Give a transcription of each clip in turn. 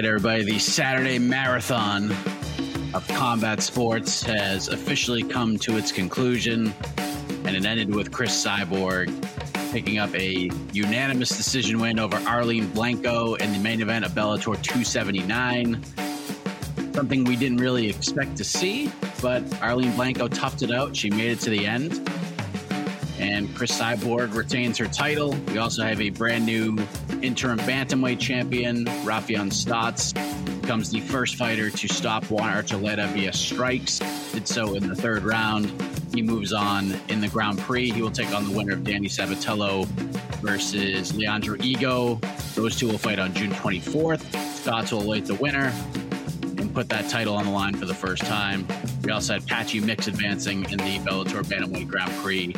Right, everybody. The Saturday marathon of combat sports has officially come to its conclusion, and it ended with Cris Cyborg picking up a unanimous decision win over Arlene Blencowe in the main event of Bellator 279. Something we didn't really expect to see, but Arlene Blencowe toughed it out. She made it to the end. And Cris Cyborg retains her title. We also have a brand new interim bantamweight champion, Raufeon Stots, becomes the first fighter to stop Juan Archuleta via strikes. Did so in the third round. He moves on in the Grand Prix. He will take on the winner of Danny Sabatello versus Leandro Higo. Those two will fight on June 24th. Stotts will await the winner and put that title on the line for the first time. We also had Patchy Mix advancing in the Bellator Bantamweight Grand Prix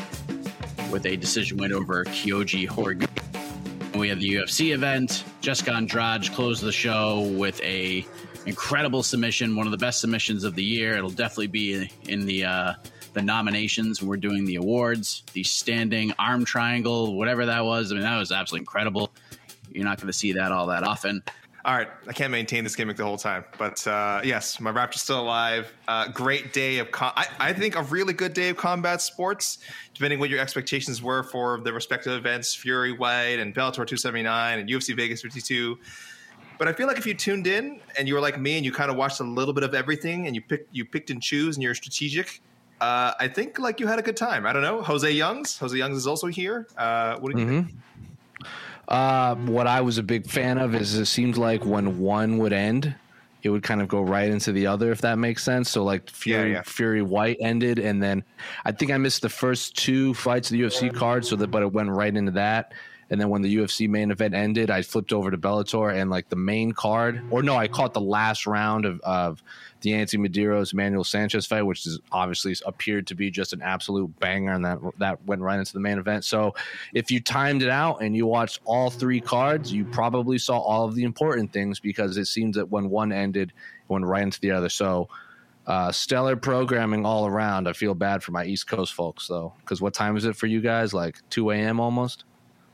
with a decision win over Kyoji Horiguchi. We have the UFC event. Jessica Andrade closed the show with a incredible submission, one of the best submissions of the year. It'll definitely be in the uh, the nominations when we're doing the awards. The standing arm triangle, whatever that was. I mean, that was absolutely incredible. You're not going to see that all that often. All right, I can't maintain this gimmick the whole time, but uh, yes, my Raptor's still alive. Uh, great day of, com- I, I, think a really good day of combat sports. Depending what your expectations were for the respective events, Fury Whyte and Bellator 279 and UFC Vegas 52. But I feel like if you tuned in and you were like me and you kind of watched a little bit of everything and you picked you picked and choose and you're strategic, uh, I think like you had a good time. I don't know. Jose Youngs, Jose Youngs is also here. Uh, what do you mm-hmm. think? Uh, what I was a big fan of is it seemed like when one would end, it would kind of go right into the other, if that makes sense. So like Fury, yeah, yeah. Fury Whyte ended, and then I think I missed the first two fights of the UFC card, so that but it went right into that. And then when the UFC main event ended, I flipped over to Bellator and like the main card, or no, I caught the last round of, of the Anthony Medeiros Manuel Sanchez fight, which is obviously appeared to be just an absolute banger, and that that went right into the main event. So if you timed it out and you watched all three cards, you probably saw all of the important things because it seems that when one ended, it went right into the other. So. Uh, stellar programming all around. I feel bad for my East Coast folks though, because what time is it for you guys? Like 2 a.m. almost.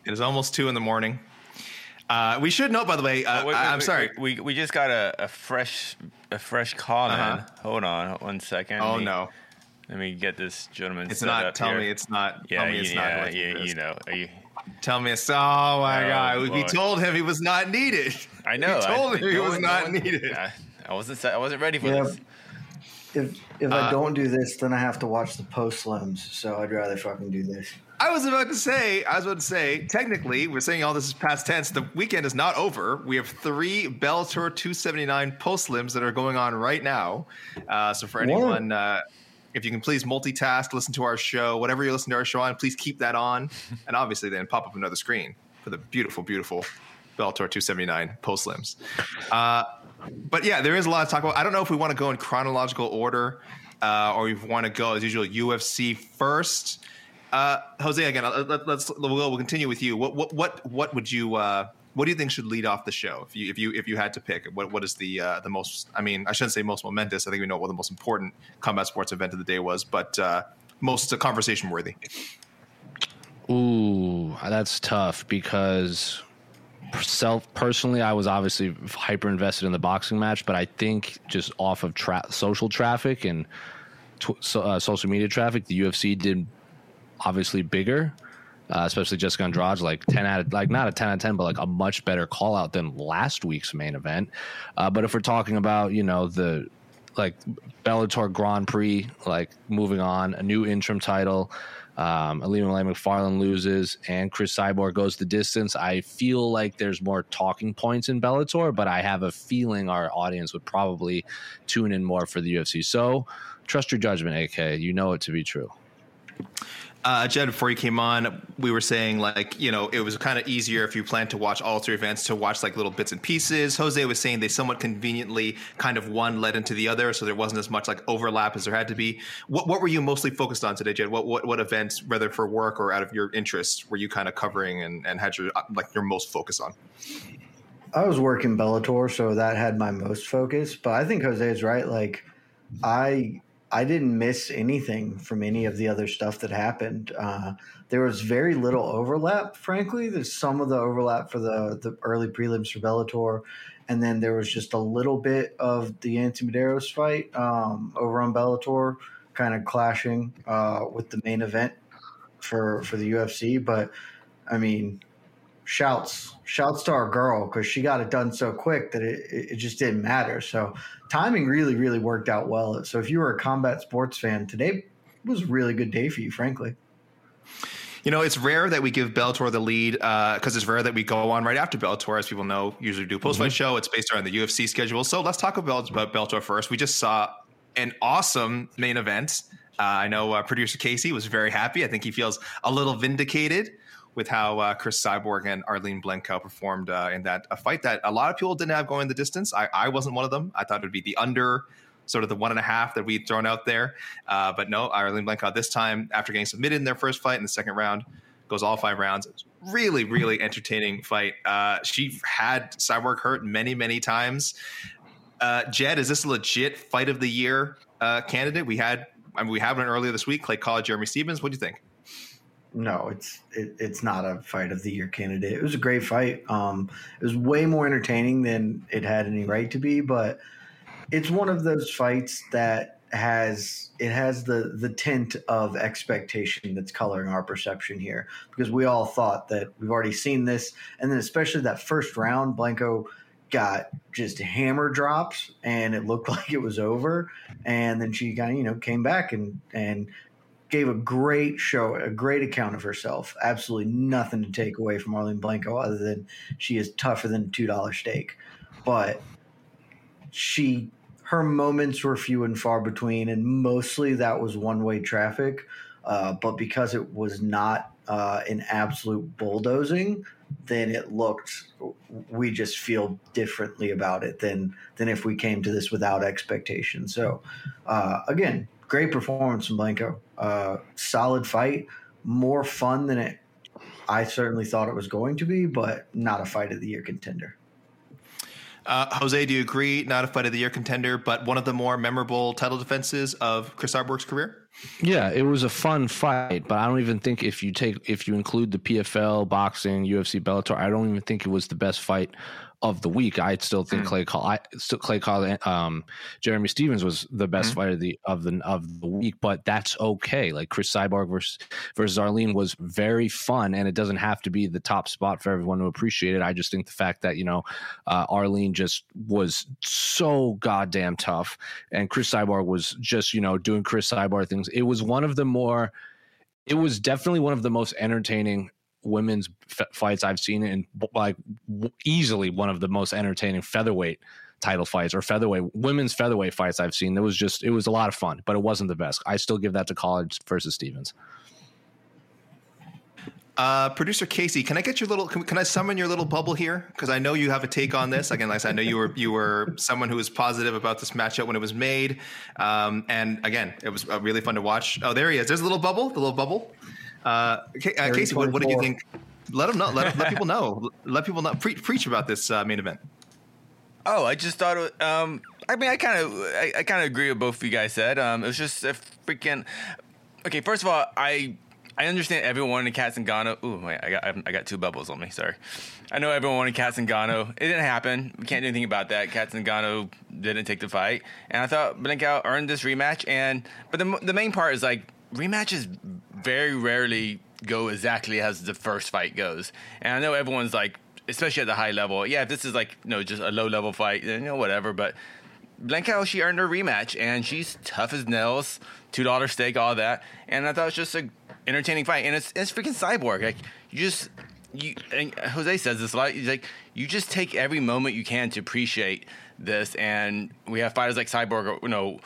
It is almost two in the morning. Uh, we should note, by the way. Uh, wait, wait, I'm wait, sorry. We we just got a, a fresh a fresh call uh-huh. in. Hold on one second. Oh let me, no. Let me get this gentleman. It's not. tell here. me it's not. Yeah, tell me it's yeah, not. Yeah, you know. You, tell me it's. Oh my oh, god! We told him he was not needed. I know. We told I, him he was not needed. I, I, wasn't. I wasn't ready for yeah, this. If if I uh, don't do this, then I have to watch the post slims. So I'd rather fucking do this. I was about to say, I was about to say, technically, we're saying all this is past tense. The weekend is not over. We have three Bellator 279 post limbs that are going on right now. Uh, so for anyone, uh, if you can please multitask, listen to our show, whatever you listen to our show on, please keep that on, and obviously then pop up another screen for the beautiful, beautiful Bellator 279 post limbs. Uh, but yeah, there is a lot to talk about. I don't know if we want to go in chronological order uh, or if we want to go as usual UFC first. Uh, Jose, again, let, us we'll, continue with you. What what what what would you uh, what do you think should lead off the show if you if you if you had to pick? What what is the uh, the most? I mean, I shouldn't say most momentous. I think we know what the most important combat sports event of the day was, but uh, most conversation worthy. Ooh, that's tough because self personally, I was obviously hyper invested in the boxing match, but I think just off of tra- social traffic and uh, social media traffic, the UFC did obviously bigger, uh, especially Jessica Andrade, like ten out of like not a ten out of ten, but like a much better call out than last week's main event. Uh, but if we're talking about you know the like Bellator Grand Prix, like moving on, a new interim title. Um, Ilima-Lei Macfarlane loses and Cris Cyborg goes the distance. I feel like there's more talking points in Bellator, but I have a feeling our audience would probably tune in more for the UFC. So trust your judgment, AK. You know it to be true. Uh, Jed, before you came on, we were saying like you know it was kind of easier if you plan to watch all three events to watch like little bits and pieces. Jose was saying they somewhat conveniently kind of one led into the other, so there wasn't as much like overlap as there had to be. What what were you mostly focused on today, Jed? What what what events, whether for work or out of your interest, were you kind of covering and and had your like your most focus on? I was working Bellator, so that had my most focus. But I think Jose is right. Like I I didn't miss anything from any of the other stuff that happened. Uh, there was very little overlap, frankly. There's some of the overlap for the the early prelims for Bellator, and then there was just a little bit of the Anthony Medeiros fight um, over on Bellator, kind of clashing uh, with the main event for for the UFC. But I mean, shouts shouts to our girl because she got it done so quick that it, it just didn't matter so timing really really worked out well so if you were a combat sports fan today was a really good day for you frankly you know, it's rare that we give Bellator the lead because uh, it's rare that we go on right after Bellator, as people know. Usually do post fight mm-hmm. show. It's based around the UFC schedule. So let's talk about, about Bellator first. We just saw an awesome main event. Uh, I know uh, producer Casey was very happy. I think he feels a little vindicated with how uh, Cris Cyborg and Arlene Blencowe performed uh, in that a fight that a lot of people didn't have going the distance. I, I wasn't one of them. I thought it would be the under sort of the one and a half that we'd thrown out there. Uh, but no, Arlene Blencowe this time, after getting submitted in their first fight in the second round, goes all five rounds. Really, really entertaining fight. Uh, she had Cyborg hurt many, many times. Uh, Jed, is this a legit fight of the year uh, candidate? We had, I mean, we had one earlier this week. Clay Collard, Jeremy Stephens. What do you think? No, it's it, it's not a fight of the year candidate. It was a great fight. Um, it was way more entertaining than it had any right to be, but it's one of those fights that has it has the the tint of expectation that's coloring our perception here because we all thought that we've already seen this, and then especially that first round, Blencowe got just hammer drops and it looked like it was over and then she kind of you know came back and and gave a great show, a great account of herself. Absolutely nothing to take away from Arlene Blencowe other than she is tougher than two dollar steak. But she her moments were few and far between, and mostly that was one way traffic. Uh, but because it was not uh, an absolute bulldozing, then it looked. We just feel differently about it than than if we came to this without expectation. So, uh, again, great performance from Blencowe. Uh, solid fight, more fun than it. I certainly thought it was going to be, but not a fight of the year contender. Uh, Jose, do you agree? Not a fight of the year contender, but one of the more memorable title defenses of Cris Cyborg's career. Yeah, it was a fun fight, but I don't even think if you take if you include the PFL, boxing, UFC, Bellator, I don't even think it was the best fight of the week. I still think mm. Clay Call, I still Clay Call, um, Jeremy Stephens was the best mm. fighter of the of the of the week, but that's okay. Like Cris Cyborg versus versus Arlene was very fun, and it doesn't have to be the top spot for everyone to appreciate it. I just think the fact that you know uh, Arlene just was so goddamn tough, and Cris Cyborg was just you know doing Cris Cyborg things. It was one of the more it was definitely one of the most entertaining women's f- fights I've seen, and like w- easily one of the most entertaining featherweight title fights or featherweight women's featherweight fights I've seen. It was just it was a lot of fun, but it wasn't the best. I still give that to Collard versus Stephens. Uh, Producer Casey, can I get your little? Can, can I summon your little bubble here? Because I know you have a take on this. Again, like I know you were you were someone who was positive about this matchup when it was made, um, and again, it was uh, really fun to watch. Oh, there he is. There's a little bubble. The little bubble. Uh, uh Casey, what, what, did you think? Let them know. Let, let people know. Let people know. Pre- preach about this uh, main event. Oh, I just thought. It, um, I mean, I kind of, I, I kind of agree with both of you guys said. Um, it was just a freaking. Okay, first of all, I I understand everyone wanted Cat Zingano. Ooh, wait, I got I got two bubbles on me. Sorry. I know everyone wanted Cat Zingano. It didn't happen. We can't do anything about that. Cat Zingano didn't take the fight, and I thought Blencowe earned this rematch. And but the the main part is like rematches very rarely go exactly as the first fight goes. And I know everyone's like, especially at the high level, yeah, if this is like you know just a low level fight, then you know whatever. But Blencowe, she earned her rematch, and she's tough as nails. Two dollar steak, all that. And I thought it was just a entertaining fight, and it's it's freaking cyborg. Like you just you and Jose says this a lot. He's like you just take every moment you can to appreciate this, and we have fighters like Cyborg, you know,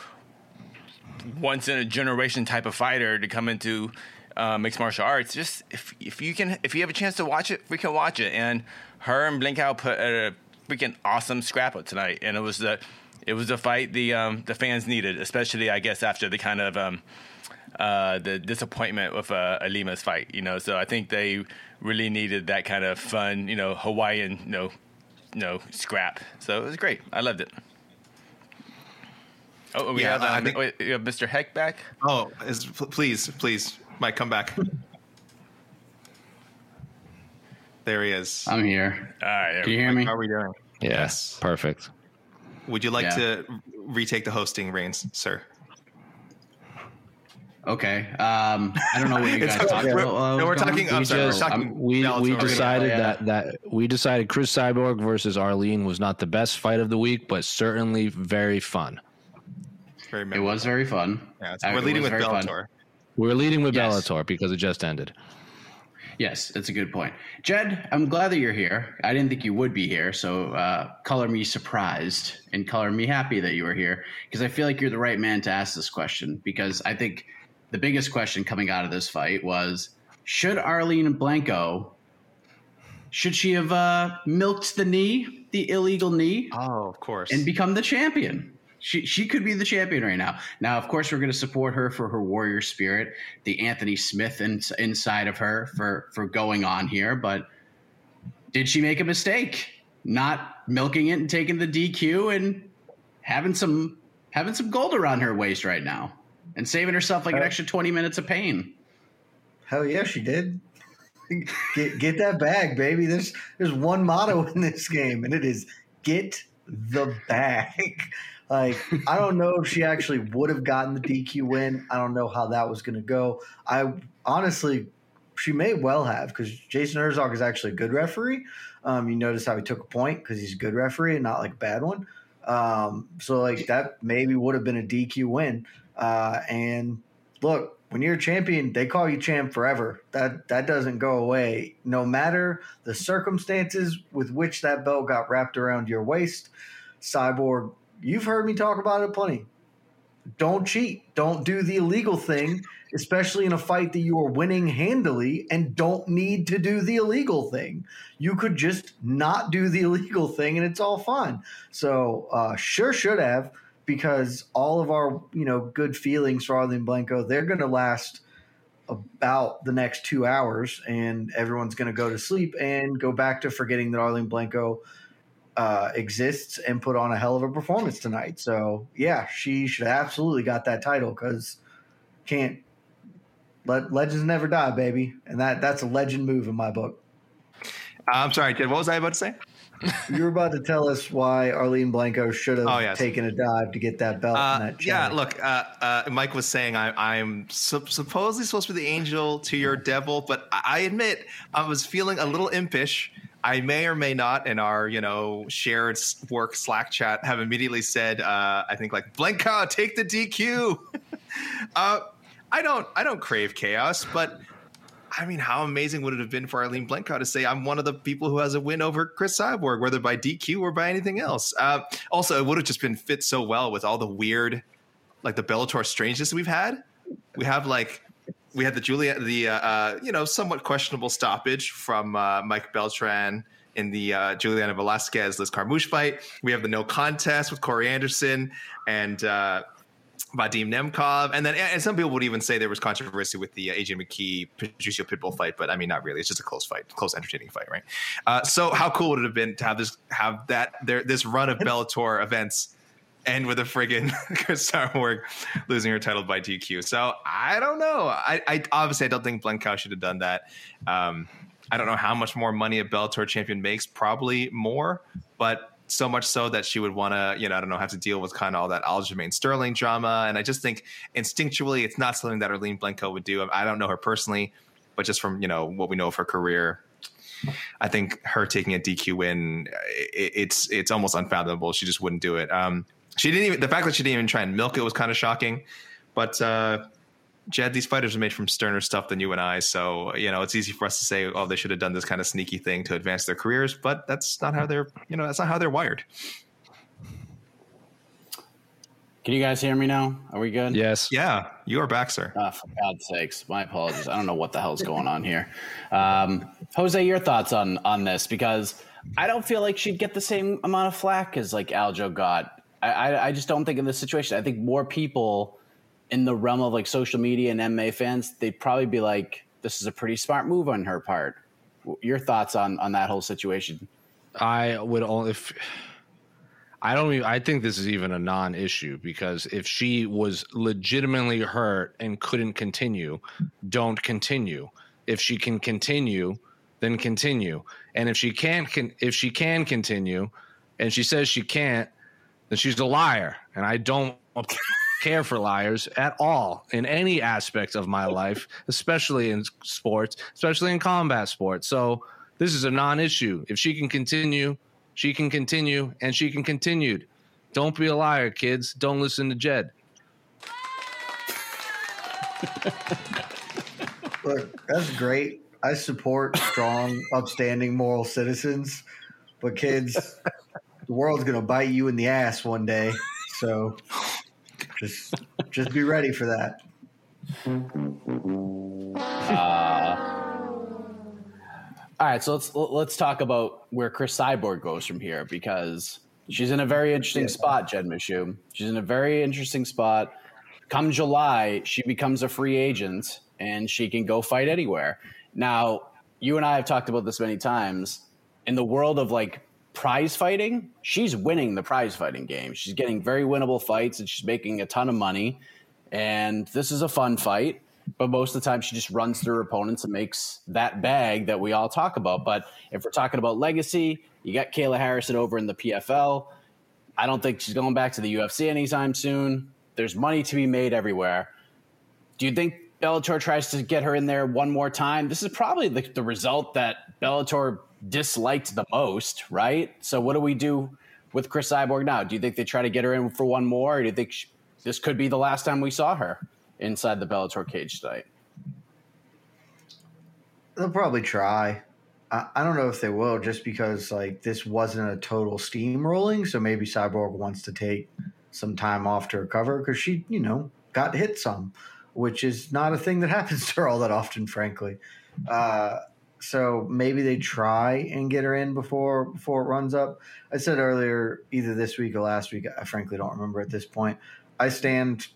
once in a generation type of fighter to come into uh, mixed martial arts. Just if if you can if you have a chance to watch it, we can watch it. And her and Blencowe put a freaking awesome scrap up tonight, and it was the it was the fight the um, the fans needed, especially I guess after the kind of um, uh, the disappointment with uh, Ilima's fight. You know, so I think they really needed that kind of fun, you know, Hawaiian, you know, you know, scrap. So it was great. I loved it. Oh, we yeah, have, uh, think, wait, you have Mr. Heck back. Oh, is, please, please, Mike, come back. there he is. I'm here. All right, Can you hear me? How are we doing? Yes, perfect. Would you like yeah. to retake the hosting reins, sir? Okay. Um, I don't know what you guys talked about. No, we're talking. I'm we sorry, just, we're talking we we decided yeah. that that we decided Cris Cyborg versus Arlene was not the best fight of the week, but certainly very fun. Very it was very fun. Yeah, we're leading with Bellator. Fun. We're leading with yes. Bellator because it just ended. Yes, that's a good point. Jed, I'm glad that you're here. I didn't think you would be here, so uh, color me surprised and color me happy that you were here because I feel like you're the right man to ask this question because I think the biggest question coming out of this fight was should Arlene Blencowe should she have uh, milked the knee, the illegal knee? Oh, of course, and become the champion. She she could be the champion right now. Now, of course, we're going to support her for her warrior spirit, the Anthony Smith in, inside of her for for going on here. But did she make a mistake not milking it and taking the DQ and having some having some gold around her waist right now? and saving herself like an uh, extra 20 minutes of pain. Hell yeah, she did. get get that bag, baby. There's there's one motto in this game, and it is get the bag. Like I don't know if she actually would have gotten the DQ win. I don't know how that was going to go. I honestly, she may well have because Jason Herzog is actually a good referee. Um, you notice how he took a point because he's a good referee and not like a bad one. Um, so like that maybe would have been a DQ win. Uh, and look, when you're a champion, they call you champ forever. That that doesn't go away, no matter the circumstances with which that belt got wrapped around your waist. Cyborg, you've heard me talk about it plenty. Don't cheat. Don't do the illegal thing, especially in a fight that you are winning handily and don't need to do the illegal thing. You could just not do the illegal thing and it's all fine. So, uh, sure should have because all of our you know good feelings for Arlene Blencowe, they're going to last about the next two hours, and everyone's going to go to sleep and go back to forgetting that Arlene Blencowe uh, exists and put on a hell of a performance tonight. So yeah, she should absolutely got that title because can't let legends never die, baby, and that that's a legend move in my book. I'm sorry, kid. What was I about to say? you were about to tell us why Arlene Blencowe should have oh, yes. taken a dive to get that belt. Uh, that yeah, look, uh, uh, Mike was saying I, am su- supposedly supposed to be the angel to your devil, but I admit I was feeling a little impish. I may or may not, in our you know shared work Slack chat, have immediately said, uh, I think like Blencowe, take the DQ. Uh, I don't I don't crave chaos, but I mean, how amazing would it have been for Arlene Blencowe to say, I'm one of the people who has a win over Cris Cyborg, whether by DQ or by anything else? Uh, also, it would have just been fit so well with all the weird, like the Bellator strangeness we've had. We have like, we had the Julia, the, uh, uh, you know, somewhat questionable stoppage from uh, Mike Beltran in the uh, Juliana Velasquez Liz Carmouche fight. We have the no contest with Corey Anderson and uh, Vadim Nemkov, and then and some people would even say there was controversy with the uh, AJ McKee Patricio Pitbull fight, but I mean not really. It's just a close fight, close, entertaining fight, right? Uh, so how cool would it have been to have this have that there this run of Bellator events end with a friggin' Cris Cyborg losing her title by DQ? So I don't know. I, I obviously I don't think Blencowe should have done that. Um, I don't know how much more money a Bellator champion makes, probably more, but so much so that she would want to, you know, I don't know, have to deal with kind of all that Aljamain Sterling drama. And I just think instinctually, it's not something that Arlene Blencowe would do. I don't know her personally, but just from you know what we know of her career, I think her taking a DQ win, it, it's it's almost unfathomable. She just wouldn't do it. Um, she didn't even the fact that she didn't even try and milk it was kind of shocking. But uh, Jed, these fighters are made from sterner stuff than you and I. So, you know, it's easy for us to say, oh, they should have done this kind of sneaky thing to advance their careers, but that's not how they're, you know, that's not how they're wired. Can you guys hear me now? Are we good? Yes. Yeah, you are back, sir. Oh, for God's sakes, my apologies. I don't know what the hell's going on here. Um, Jose, your thoughts on on this? Because I don't feel like she'd get the same amount of flack as like Aljo got. I, I, just don't think in this situation. I think more people in the realm of like social media and MMA fans, they'd probably be like, "This is a pretty smart move on her part." Your thoughts on on that whole situation? I would only if I don't even I think this is even a non-issue because if she was legitimately hurt and couldn't continue, don't continue. If she can continue, then continue. And if she can't can if she can continue and she says she can't, then she's a liar. And I don't care for liars at all in any aspect of my life, especially in sports, especially in combat sports. So this is a non-issue. If she can continue, she can continue, and she can continue. Don't be a liar, kids. Don't listen to Jed. Look, that's great. I support strong, upstanding, moral citizens. But kids, the world's gonna bite you in the ass one day. So just just be ready for that. Uh, all right, so let's let's talk about where Cris Cyborg goes from here because she's in a very interesting yeah. spot, Jed Meshew. She's in a very interesting spot. Come July, she becomes a free agent and she can go fight anywhere. Now, you and I have talked about this many times. In the world of like prize fighting, she's winning the prize fighting game. She's getting very winnable fights and she's making a ton of money. And this is a fun fight, but most of the time she just runs through her opponents and makes that bag that we all talk about. But if we're talking about legacy, you got Kayla Harrison over in the PFL. I don't think she's going back to the UFC anytime soon. There's money to be made everywhere. Do you think Bellator tries to get her in there one more time? This is probably the, the result that Bellator disliked the most, right? So what do we do with Cris Cyborg now? Do you think they try to get her in for one more, or do you think she, this could be the last time we saw her inside the Bellator cage tonight? They'll probably try. I, I don't know if they will, just because like this wasn't a total steamrolling. So maybe Cyborg wants to take some time off to recover because she, you know, got hit some, which is not a thing that happens to her all that often, frankly. Uh, so maybe they try and get her in before before it runs up. I said earlier, either this week or last week. I frankly don't remember at this point. I stand,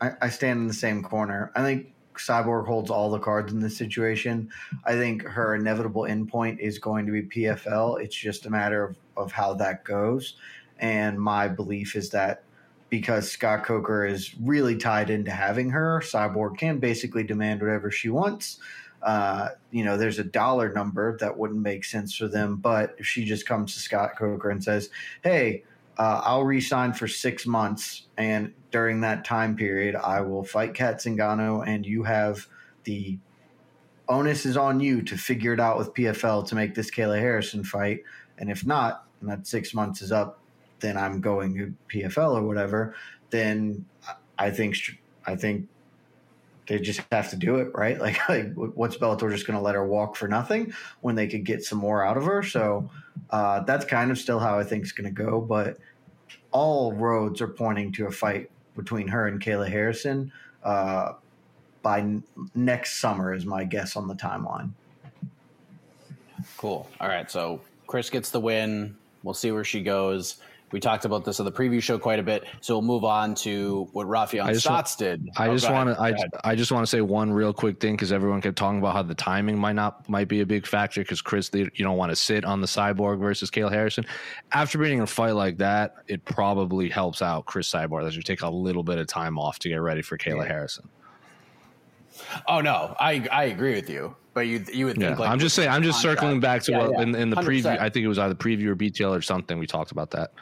I, I stand in the same corner. I think Cyborg holds all the cards in this situation. I think her inevitable endpoint is going to be PFL. It's just a matter of, of how that goes. And my belief is that because Scott Coker is really tied into having her, Cyborg can basically demand whatever she wants uh, you know, there's a dollar number that wouldn't make sense for them. But if she just comes to Scott Coker and says, "Hey, uh, I'll resign for six months, and during that time period, I will fight Cat Zingano, and you have the onus is on you to figure it out with PFL to make this Kayla Harrison fight. And if not, and that six months is up, then I'm going to PFL or whatever. Then I think I think they just have to do it, right? Like, like what's Bellator just going to let her walk for nothing when they could get some more out of her? So uh, that's kind of still how I think it's going to go. But all roads are pointing to a fight between her and Kayla Harrison uh, by n- next summer, is my guess on the timeline. Cool. All right. So Cris gets the win. We'll see where she goes. We talked about this on the preview show quite a bit, so we'll move on to what Raufeon Stots did. I oh, just want to I, I just want to say one real quick thing because everyone kept talking about how the timing might not might be a big factor because Cris, you don't want to sit on the cyborg versus Kayla Harrison. After being a fight like that, it probably helps out Cris Cyborg that you take a little bit of time off to get ready for Kayla yeah. Harrison. Oh no, I I agree with you. But you you would think yeah, like I'm just saying I'm just contract. circling back to yeah, what yeah. In, in the 100%. preview. I think it was either preview or BTL or something. We talked about that.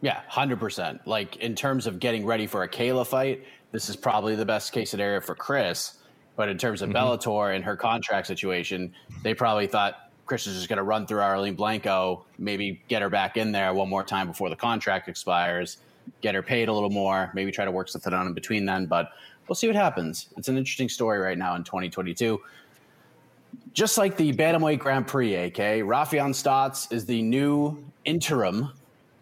Yeah, hundred percent. Like in terms of getting ready for a Kayla fight, this is probably the best case scenario for Cris. But in terms of mm-hmm. Bellator and her contract situation, they probably thought Cris is just going to run through Arlene Blencowe, maybe get her back in there one more time before the contract expires, get her paid a little more, maybe try to work something out in between then. But we'll see what happens. It's an interesting story right now in 2022. Just like the Bantamweight Grand Prix, AK, Raufeon Stots is the new interim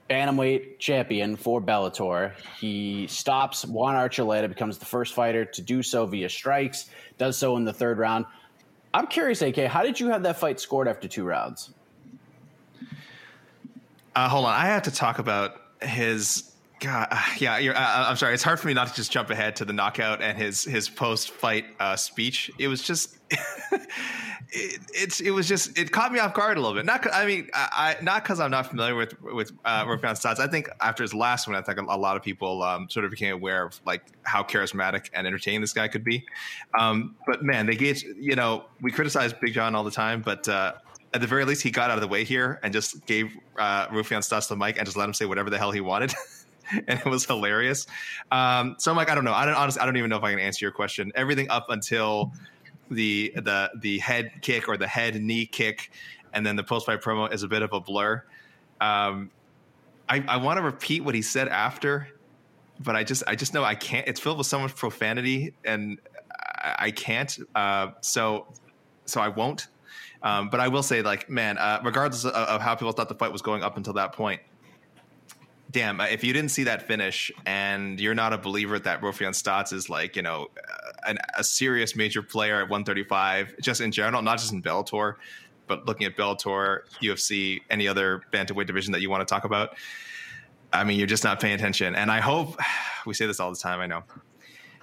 Bantamweight champion for Bellator. He stops Juan Archuleta, becomes the first fighter to do so via strikes, does so in the third round. I'm curious, AK, how did you have that fight scored after two rounds? Uh, hold on. I have to talk about his God, uh, yeah, uh, I'm sorry. It's hard for me not to just jump ahead to the knockout and his his post fight uh, speech. It was just, it, it's it was just it caught me off guard a little bit. Not, I mean, I, I not because I'm not familiar with with uh, Stots. I think after his last one, I think a, a lot of people um, sort of became aware of like how charismatic and entertaining this guy could be. Um, but man, they gave you know we criticize Big John all the time, but uh, at the very least, he got out of the way here and just gave uh, Raufeon Stots the mic and just let him say whatever the hell he wanted. and it was hilarious. Um, so I'm like, I don't know. I don't honestly, I don't even know if I can answer your question. Everything up until the the the head kick or the head knee kick, and then the post fight promo is a bit of a blur. Um, I, I want to repeat what he said after, but I just I just know I can't. It's filled with so much profanity, and I, I can't. Uh, so so I won't. Um, but I will say, like, man, uh, regardless of, of, how people thought the fight was going up until that point, damn, if you didn't see that finish and you're not a believer that Raufeon Stots is like, you know, an, a serious major player at 135, just in general, not just in Bellator, but looking at Bellator, UFC, any other bantamweight division that you want to talk about, I mean, you're just not paying attention. And I hope we say this all the time. I know.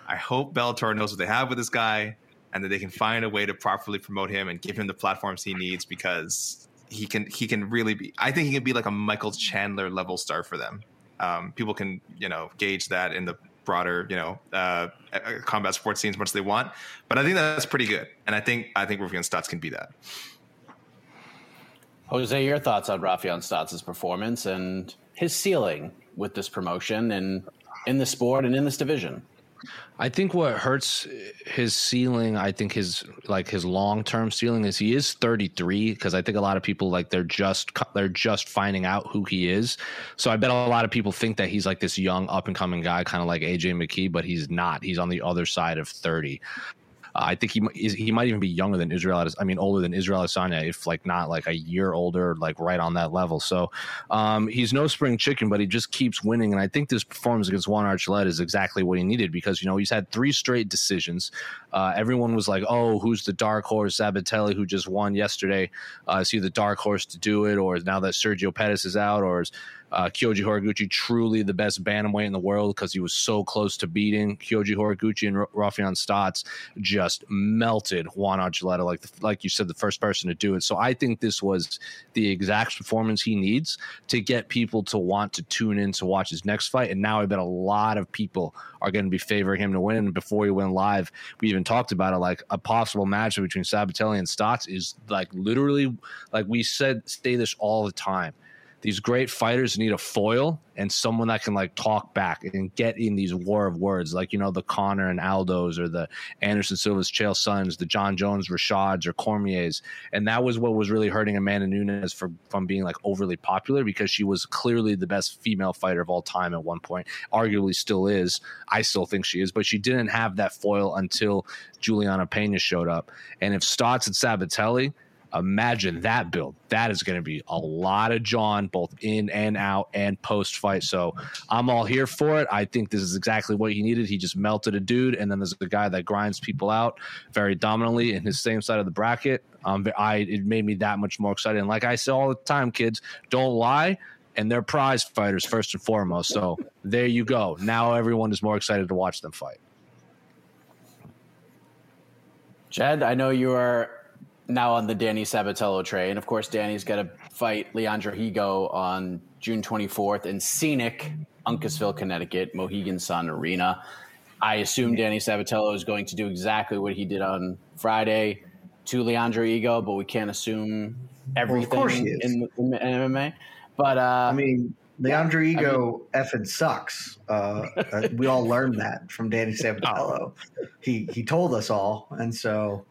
I hope Bellator knows what they have with this guy, and that they can find a way to properly promote him and give him the platforms he needs because he can he can really be. I think he can be like a Michael Chandler level star for them. Um, people can you know gauge that in the broader you know uh, combat sports scene as much as they want, but I think that's pretty good, and I think I think Raufeon Stots can be that. Jose, your thoughts on Raufeon Stots' performance and his ceiling with this promotion and in the sport and in this division? I think what hurts his ceiling, I think his like his long term ceiling is he is 33 because I think a lot of people like they're just they're just finding out who he is. So I bet a lot of people think that he's like this young up and coming guy, kind of like AJ McKee, but he's not. He's on the other side of 30. Uh, I think he he might even be younger than Israel. I mean, older than Israel Adesanya, if like not like a year older, like right on that level. So um, he's no spring chicken, but he just keeps winning. And I think this performance against Juan Archuleta is exactly what he needed because you know he's had three straight decisions. Uh, everyone was like, "Oh, who's the dark horse?" Sabatello, who just won yesterday, uh, is he the dark horse to do it, or now that Sergio Pettis is out, or is uh, Kyoji Horiguchi, truly the best bantamweight in the world because he was so close to beating Kyoji Horiguchi and R- Raufeon Stots. Just melted Juan Archuleta, like the, like you said, the first person to do it. So I think this was the exact performance he needs to get people to want to tune in to watch his next fight. And now I bet a lot of people are going to be favoring him to win. And before he went live, we even talked about it like a possible matchup between Sabatello and Stots is like literally like we said, stay this all the time these great fighters need a foil and someone that can like talk back and get in these war of words, like you know the Conor and Aldos or the Anderson Silva's Chael Sons, the Jon Jones Rashads or Cormiers, and that was what was really hurting Amanda Nunes for, from being like overly popular because she was clearly the best female fighter of all time at one point, arguably still is. I still think she is, but she didn't have that foil until Juliana Pena showed up, and if Stots and Sabatello Imagine that build. That is going to be a lot of John, both in and out and post fight. So I'm all here for it. I think this is exactly what he needed. He just melted a dude, and then there's a guy that grinds people out very dominantly in his same side of the bracket. Um, I it made me that much more excited. And like I say all the time, kids, don't lie and they're prize fighters first and foremost. So there you go. Now everyone is more excited to watch them fight. Jed, I know you are now on the Danny Sabatello train. Of course, Danny's got to fight Leandro Higo on June 24th in scenic Uncasville, Connecticut, Mohegan Sun Arena. I assume Danny Sabatello is going to do exactly what he did on Friday to Leandro Higo, but we can't assume everything well, in, in, in, MMA. But uh, I mean, Leandro Higo I mean, effing sucks. Uh, uh, we all learned that from Danny Sabatello. he he told us all, and so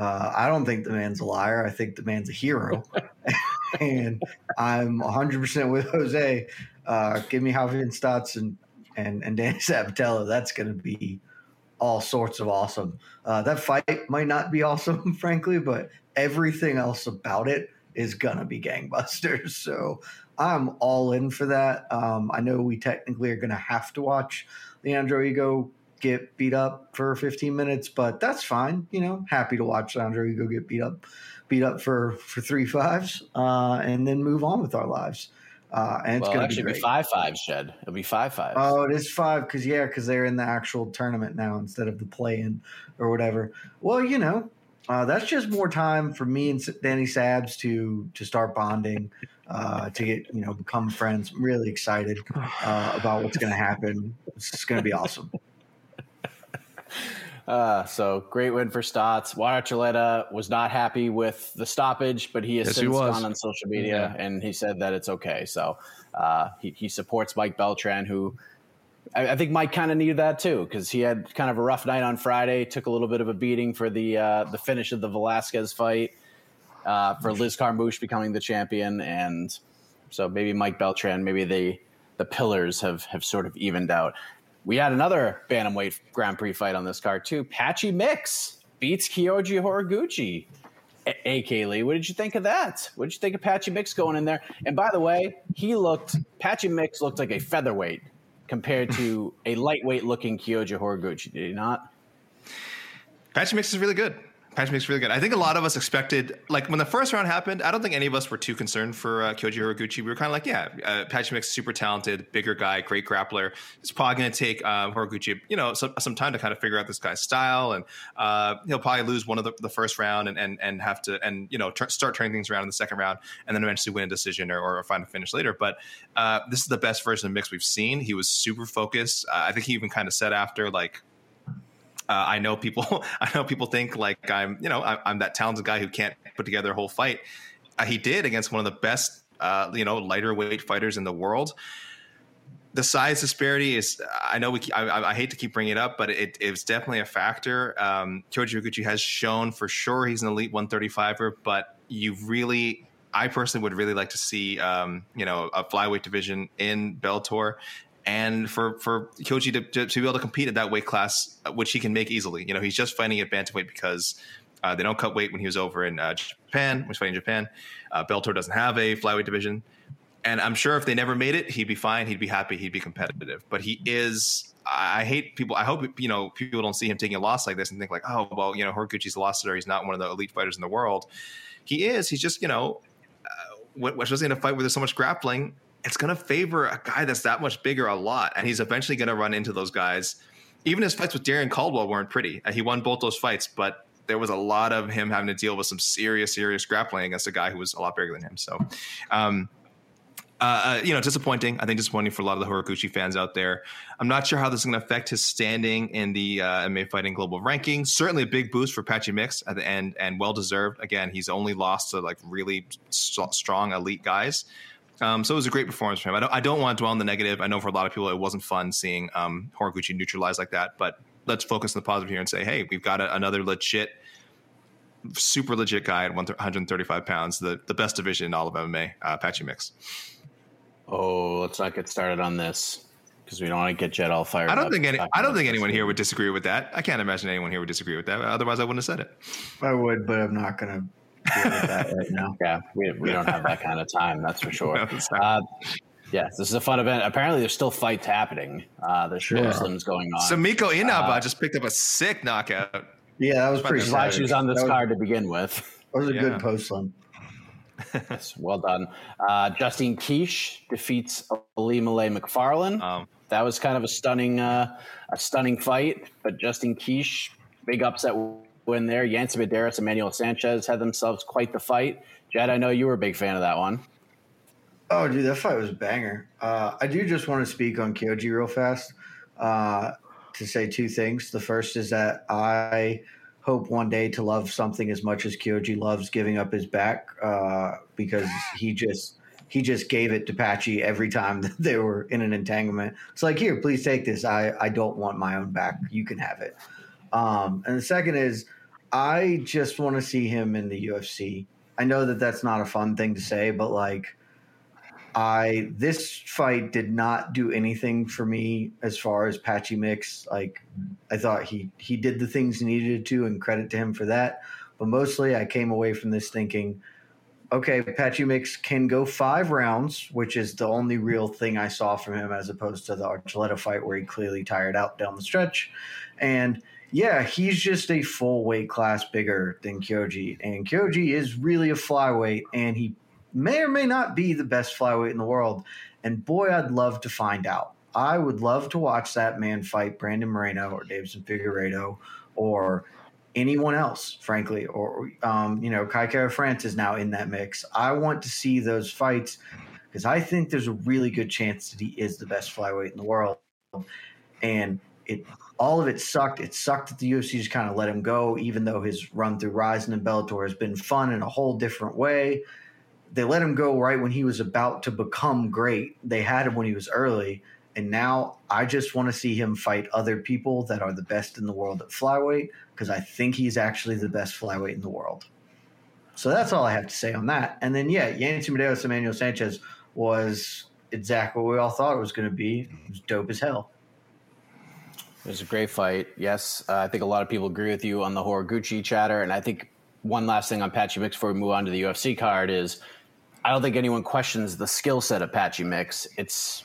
uh, I don't think the man's a liar. I think the man's a hero. and I'm 100% with Jose. Uh, give me Javier Stots and, and, and Danny Sabatello. That's going to be all sorts of awesome. Uh, that fight might not be awesome, frankly, but everything else about it is going to be gangbusters. So I'm all in for that. Um, I know we technically are going to have to watch Leandro Higo get beat up for 15 minutes, but that's fine. You know, happy to watch Andre go get beat up, beat up for for three fives, uh, and then move on with our lives. Uh, and it's well, going to be, be, five fives, Jed. It'll be five fives. Oh, it is five because yeah, because they're in the actual tournament now instead of the play-in or whatever. Well, you know, uh, that's just more time for me and Danny Sabs to to start bonding, uh, to get you know become friends. I'm really excited uh, about what's going to happen. It's going to be awesome. Uh, so great win for Stots. Wyatt Archuleta was not happy with the stoppage, but he has yes, since he gone on social media yeah. and he said that it's okay. So uh, he, he supports Mike Beltran, who I, I think Mike kind of needed that too because he had kind of a rough night on Friday. Took a little bit of a beating for the uh, the finish of the Velasquez fight uh, for Liz Carmouche becoming the champion, and so maybe Mike Beltran, maybe the the pillars have have sort of evened out. We had another bantamweight Grand Prix fight on this card too. Patchy Mix beats Kyoji Horiguchi. AK Lee, what did you think of that? What did you think of Patchy Mix going in there? And by the way, he looked Patchy Mix looked like a featherweight compared to a lightweight looking Kyoji Horiguchi. Did he not? Patchy Mix is really good. Patch makes really good. I think a lot of us expected, like when the first round happened, I don't think any of us were too concerned for uh, Kyoji Horiguchi. We were kind of like, yeah, uh, Patch Mix super talented, bigger guy, great grappler. It's probably going to take uh, Horiguchi, you know, some, some time to kind of figure out this guy's style, and uh, he'll probably lose one of the, the first round and, and and have to and you know start turning things around in the second round, and then eventually win a decision or, or find a finish later. But uh, this is the best version of Mix we've seen. He was super focused. I think he even kind of said after like uh, I know people. I know people think like I'm, you know, I, am that talented guy who can't put together a whole fight. Uh, he did against one of the best, uh, you know, lighter weight fighters in the world. The size disparity is. I know we. I, I hate to keep bringing it up, but it, it's definitely a factor. Um, Kyoji Horiguchi has shown for sure he's an elite 135er, but you really I personally would really like to see, um, you know, a flyweight division in Bellator and for for Kyoji to, to, to, be able to compete at that weight class, uh, which he can make easily. You know, he's just fighting at bantamweight because uh, they don't cut weight when he was over in uh, Japan. Was fighting in Japan. Uh, Bellator doesn't have a flyweight division, and I'm sure if they never made it, he'd be fine. He'd be happy. He'd be competitive. But he is. I hate people. I hope you know people don't see him taking a loss like this and think like, oh well, you know, Horiguchi's lost it or he's not one of the elite fighters in the world. He is. He's just you know, uh, especially in a fight where there's so much grappling it's going to favor a guy that's that much bigger a lot. And he's eventually going to run into those guys. Even his fights with Darrion Caldwell weren't pretty. He won both those fights, but there was a lot of him having to deal with some serious, serious grappling against a guy who was a lot bigger than him. So, um, uh, uh you know, disappointing. I think disappointing for a lot of the Horiguchi fans out there. I'm not sure how this is going to affect his standing in the uh, MMA Fighting Global Ranking. Certainly a big boost for Patchy Mix at the end and well deserved. Again, he's only lost to like really st- strong elite guys. Um, so it was a great performance for him. I don't, I don't want to dwell on the negative. I know for a lot of people it wasn't fun seeing um, Horiguchi neutralized like that, but let's focus on the positive here and say, hey, we've got a, another legit, super legit guy at 135 pounds, the, the best division in all of MMA, uh, Patchy Mix. Oh, let's not get started on this because we don't want to get Jet all fired. I don't think any. I don't think anyone here would disagree with that. I can't imagine anyone here would disagree with that. Otherwise, I wouldn't have said it. I would, but I'm not going to that right now. Yeah, we, we don't have that kind of time. That's for sure. Uh, yeah, this is a fun event. Apparently, there's still fights happening. Uh, there's sure. Muslims going on. So Miko Inaba uh, just picked up a sick knockout. Yeah, that was pretty. Glad she was on this was, card to begin with. That was a yeah. good post one. well done. Uh, Justine Kish defeats Ilima-Lei Macfarlane. Um, that was kind of a stunning, uh, a stunning fight. But Justine Kish, big upset win there. Yancy Medeiros and Manuel Sanchez had themselves quite the fight. Jed, I know you were a big fan of that one. Oh, dude, that fight was a banger. Uh, I do just want to speak on Kyoji real fast uh, to say two things. The first is that I hope one day to love something as much as Kyoji loves giving up his back uh, because he just he just gave it to Patchy every time that they were in an entanglement. It's like, here, please take this. I, I don't want my own back. You can have it. Um, and the second is, I just want to see him in the UFC. I know that that's not a fun thing to say, but like, I this fight did not do anything for me as far as Patchy Mix. Like, I thought he he did the things needed to, and credit to him for that. But mostly, I came away from this thinking, okay, Patchy Mix can go five rounds, which is the only real thing I saw from him, as opposed to the Archuleta fight where he clearly tired out down the stretch, and yeah, he's just a full weight class bigger than Kyoji. And Kyoji is really a flyweight, and he may or may not be the best flyweight in the world. And boy, I'd love to find out. I would love to watch that man fight Brandon Moreno or Deiveson Figueiredo or anyone else, frankly, or um, you know, Kai Kara-France is now in that mix. I want to see those fights because I think there's a really good chance that he is the best flyweight in the world. And it all of it sucked. It sucked that the UFC just kind of let him go, even though his run through Rizin and Bellator has been fun in a whole different way. They let him go right when he was about to become great. They had him when he was early, and now I just want to see him fight other people that are the best in the world at flyweight because I think he's actually the best flyweight in the world. So that's all I have to say on that. And then yeah, Yancy Medeiros Emmanuel Sanchez was exactly what we all thought it was going to be. It was dope as hell. It was a great fight. Yes, uh, I think a lot of people agree with you on the Horiguchi chatter. And I think one last thing on Patchy Mix before we move on to the UFC card is I don't think anyone questions the skill set of Patchy Mix. It's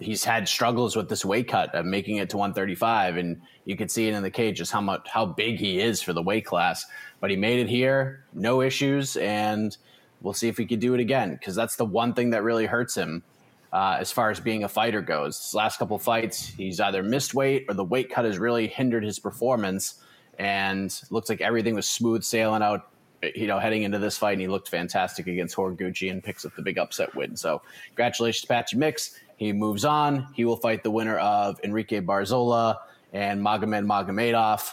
he's had struggles with this weight cut of making it to 135, and you can see it in the cage just how much how big he is for the weight class. But he made it here, no issues, and we'll see if he can do it again because that's the one thing that really hurts him uh, as far as being a fighter goes. His last couple fights, he's either missed weight or the weight cut has really hindered his performance. And looks like everything was smooth sailing out, you know, heading into this fight. And he looked fantastic against Horiguchi and picks up the big upset win. So, congratulations, Patchy Mix. He moves on. He will fight the winner of Enrique Barzola and Magomed Magomedov.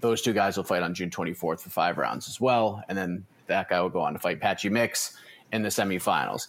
Those two guys will fight on June 24th for five rounds as well. And then that guy will go on to fight Patchy Mix in the semifinals.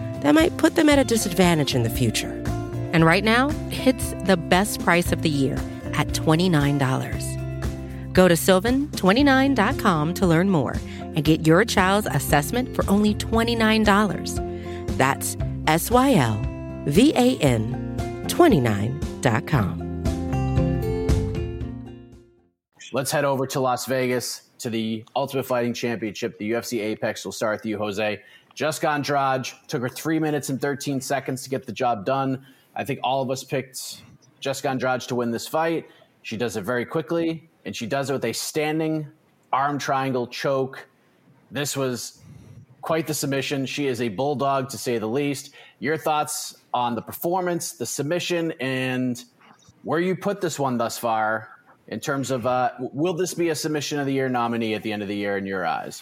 that might put them at a disadvantage in the future. And right now, it's the best price of the year at $29. Go to sylvan29.com to learn more and get your child's assessment for only $29. That's S Y L V A N 29.com. Let's head over to Las Vegas to the Ultimate Fighting Championship. The UFC Apex will start with you, Jose. Jessica Andrade took her three minutes and 13 seconds to get the job done. I think all of us picked Jessica Andrade to win this fight. She does it very quickly and she does it with a standing arm triangle choke. This was quite the submission. She is a bulldog to say the least. Your thoughts on the performance, the submission, and where you put this one thus far in terms of uh, will this be a submission of the year nominee at the end of the year in your eyes?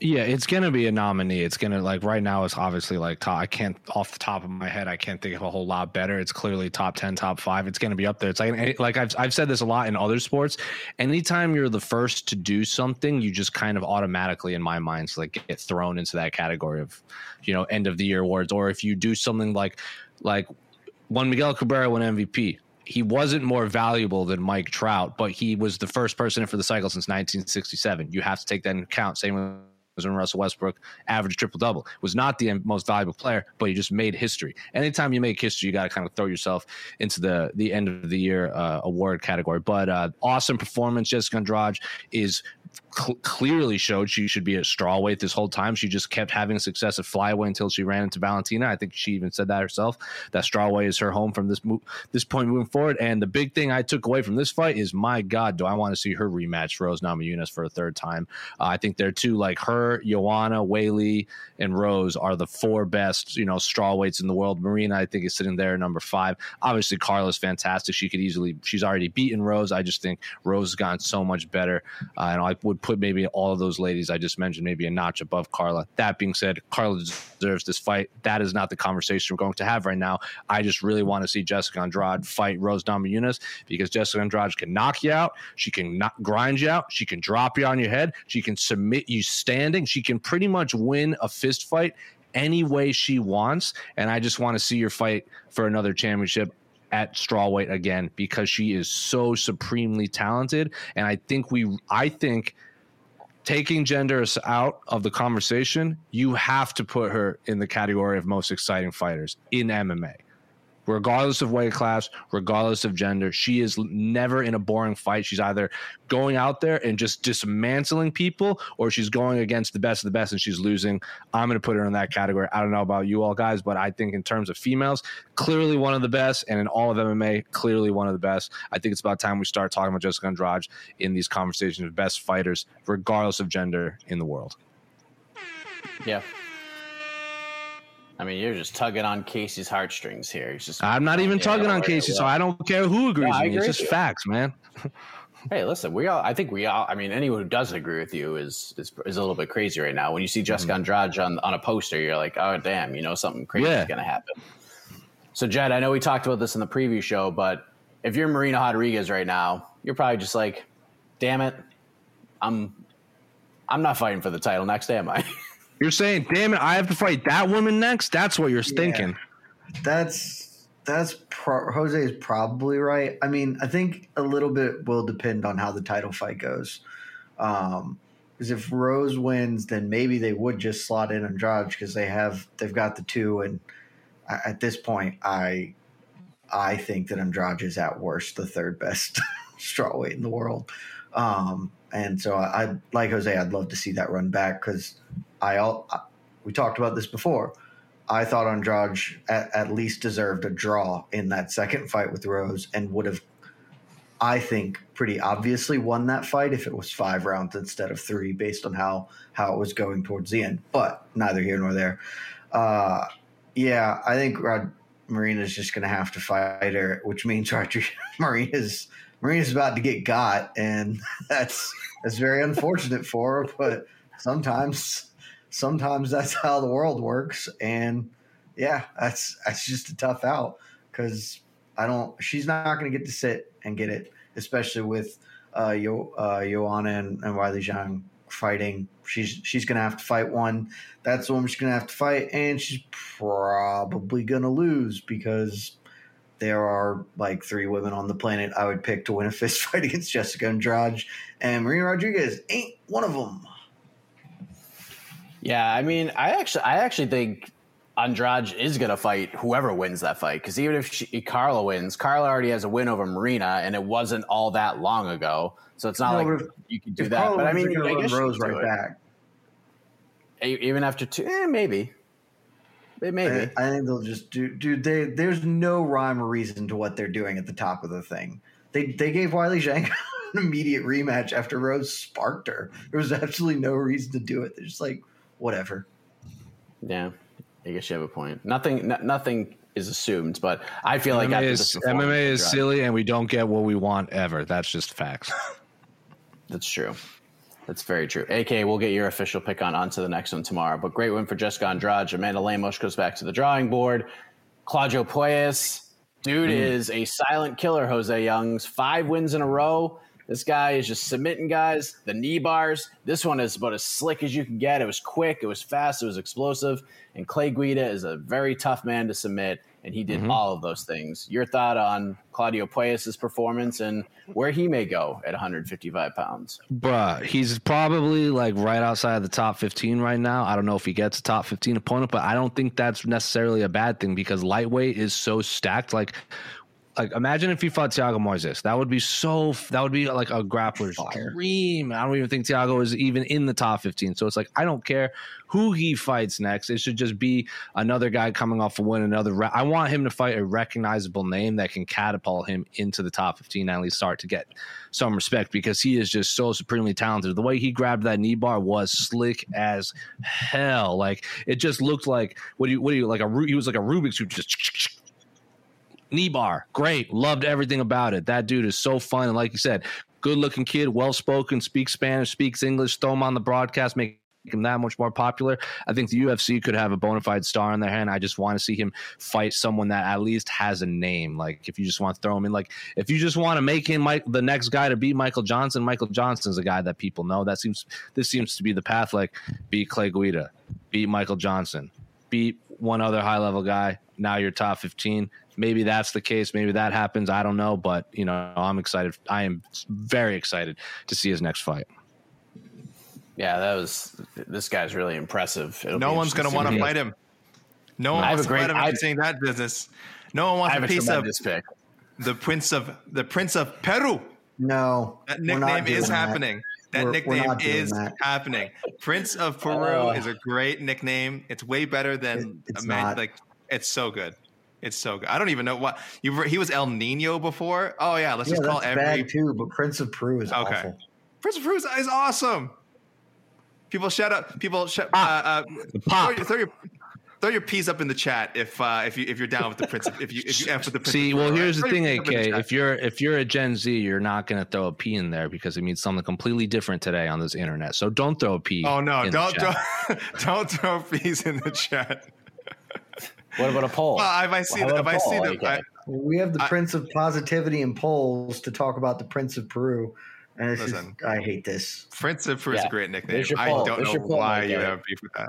Yeah, it's gonna be a nominee. It's gonna like right now. It's obviously like top, I can't off the top of my head. I can't think of a whole lot better. It's clearly top ten, top five. It's gonna be up there. It's like eh, like I've I've said this a lot in other sports. Anytime you're the first to do something, you just kind of automatically, in my mind, like get thrown into that category of, you know, end of the year awards. Or if you do something like like when Miguel Cabrera won MVP, he wasn't more valuable than Mike Trout, but he was the first person for the cycle since 1967. You have to take that into account. Same with was when Russell Westbrook averaged triple double. Was not the most valuable player, but he just made history. Anytime you make history, you got to kind of throw yourself into the the end of the year uh, award category. But uh, awesome performance. Jessica Andrade is cl- clearly showed she should be a strawweight this whole time. She just kept having success at flyweight until she ran into Valentina. I think she even said that herself. That strawweight is her home from this mo- this point moving forward. And the big thing I took away from this fight is, my God, do I want to see her rematch Rose Namajunas for a third time? Uh, I think they're two like her, Joanna, Weili, and Rose are the four best, you know, strawweights in the world. Marina, I think, is sitting there number five. Obviously, Carla's fantastic. She could easily, she's already beaten Rose. I just think Rose has gotten so much better. Uh, and I would put maybe all of those ladies I just mentioned maybe a notch above Carla. That being said, Carla deserves this fight. That is not the conversation we're going to have right now. I just really want to see Jessica Andrade fight Rose Namajunas because Jessica Andrade can knock you out. She can grind you out. She can drop you on your head. She can submit you standing. She can pretty much win a fist fight any way she wants. And I just want to see her fight for another championship at strawweight again because she is so supremely talented. And I think we, I think taking gender out of the conversation, you have to put her in the category of most exciting fighters in MMA regardless of weight class, regardless of gender. She is never in a boring fight. She's either going out there and just dismantling people, or she's going against the best of the best and she's losing. I'm going to put her in that category. I don't know about you all guys, but I think in terms of females, clearly one of the best, and in all of MMA, clearly one of the best. I think it's about time we start talking about Jessica Andrade in these conversations of best fighters, regardless of gender in the world. Yeah, I mean, you're just tugging on Casey's heartstrings here. He's just I'm not even tugging on Casey, so I don't care who agrees with me. It's just facts, man. hey, listen, we all I think we all I mean, anyone who doesn't agree with you is is, is a little bit crazy right now. When you see Jessica mm-hmm. Andrade on, on a poster, you're like, oh damn, you know something crazy yeah. is gonna happen. So Jed, I know we talked about this in the preview show, but if you're Marina Rodriguez right now, you're probably just like, damn it, I'm I'm not fighting for the title next, day, am I? You're saying, damn it, I have to fight that woman next? That's what you're yeah, thinking. That's that's pro- Jose is probably right. I mean, I think a little bit will depend on how the title fight goes. Um, because if Rose wins, then maybe they would just slot in Andrade because they have they've got the two, and at this point, I I think that Andrade is at worst the third best strawweight in the world. Um, and so I, I like Jose. I'd love to see that run back because I, I we talked about this before. I thought Andrade at, at, least deserved a draw in that second fight with Rose and would have, I think, pretty obviously won that fight if it was five rounds instead of three, based on how how it was going towards the end. But neither here nor there. Uh, yeah, I think Rod Marina's just going to have to fight her, which means Roger Marina's Marina's about to get got, and that's that's very unfortunate for her. But sometimes sometimes that's how the world works. And yeah, that's that's just a tough out because I don't. She's not going to get to sit and get it, especially with uh, Yo, uh, Joanna and, and Weili Zhang fighting. She's she's going to have to fight one. That's the one she's going to have to fight, and she's probably going to lose because there are like three women on the planet I would pick to win a fist fight against Jessica Andrade, and Marina Rodriguez ain't one of them. Yeah, I mean, I actually, I actually think Andrade is going to fight whoever wins that fight because even if she, Carla wins, Carla already has a win over Marina, and it wasn't all that long ago. So it's not no, like if, you can do that. Carla but I mean, I guess Rose right back. Even after two, eh, maybe. Maybe. I, I, think they'll just do. Dude, they, there's no rhyme or reason to what they're doing at the top of the thing. They they gave Weili Zhang an immediate rematch after Rose sparked her. There was absolutely no reason to do it. They're just like, whatever. Yeah, I guess you have a point. Nothing, n- nothing is assumed, but I feel MMA like is, MMA is silly, and we don't get what we want ever. That's just facts. That's true. That's very true. AK, we'll get your official pick on onto the next one tomorrow. But great win for Jessica Andrade. Amanda Lemos goes back to the drawing board. Claudio Puelles, dude, mm. is a silent killer. Jose Youngs, five wins in a row. This guy is just submitting guys. The knee bars. This one is about as slick as you can get. It was quick. It was fast. It was explosive. And Clay Guida is a very tough man to submit, and he did mm-hmm. all of those things. Your thought on Claudio Puelles' performance and where he may go at 155 pounds? Bruh, he's probably like right outside of the top 15 right now. I don't know if he gets a top 15 opponent, but I don't think that's necessarily a bad thing because lightweight is so stacked. Like like imagine if he fought Thiago Moises. That would be so. That would be like a grappler's Fire. dream. I don't even think Thiago is even in the top fifteen. So it's like I don't care who he fights next. It should just be another guy coming off a win. Another. Re- I want him to fight a recognizable name that can catapult him into the top fifteen. And at least start to get some respect because he is just so supremely talented. The way he grabbed that knee bar was slick as hell. Like it just looked like what do you what do you like a he was like a Rubik's cube just knee bar, great. Loved everything about it. That dude is so fun. And like you said, good looking kid, well spoken, speaks Spanish, speaks English. Throw him on the broadcast, make him that much more popular. I think the UFC could have a bona fide star in their hand. I just want to see him fight someone that at least has a name. Like if you just want to throw him in, like if you just want to make him Mike, the next guy to beat Michael Johnson, Michael Johnson's a guy that people know. That seems this seems to be the path. Like beat Clay Guida, beat Michael Johnson, beat one other high level guy. Now you're top 15 maybe that's the case. Maybe that happens. I don't know, but you know, I'm excited. I am very excited to see his next fight. Yeah, that was this guy's really impressive. It'll no one's going to want to fight him. No one I wants to fight him after seeing that business. No one wants a piece of pick. the prince of the prince of Peru. No, that nickname is happening. That we're, nickname we're is that. happening. Prince of Peru uh, is a great nickname. It's way better than it, a man. Not. Like it's so good. It's so good. I don't even know what you. He was El Nino before. Oh yeah, let's yeah, just call every bad too. But Prince of Peru is okay. Awful. Prince of Peru is, is awesome. People shout out. People shout. Uh, uh, throw, your, throw, your, throw your peas up in the chat if uh, if you if you're down with the Prince. Of, if you if you F with the Prince. See, well, here's right? the thing, AK. The if you're if you're a Gen Z, you're not going to throw a P in there because it means something completely different today on this internet. So don't throw a P. Oh no! Don't don't don't throw peas in the chat. What about a poll? Well, if I see, well, if I see the, I, we have the I, Prince of Positivity and polls to talk about the Prince of Peru. And it's listen, just, I hate this. Prince of Peru yeah. is a great nickname. I don't know why you have beef with that.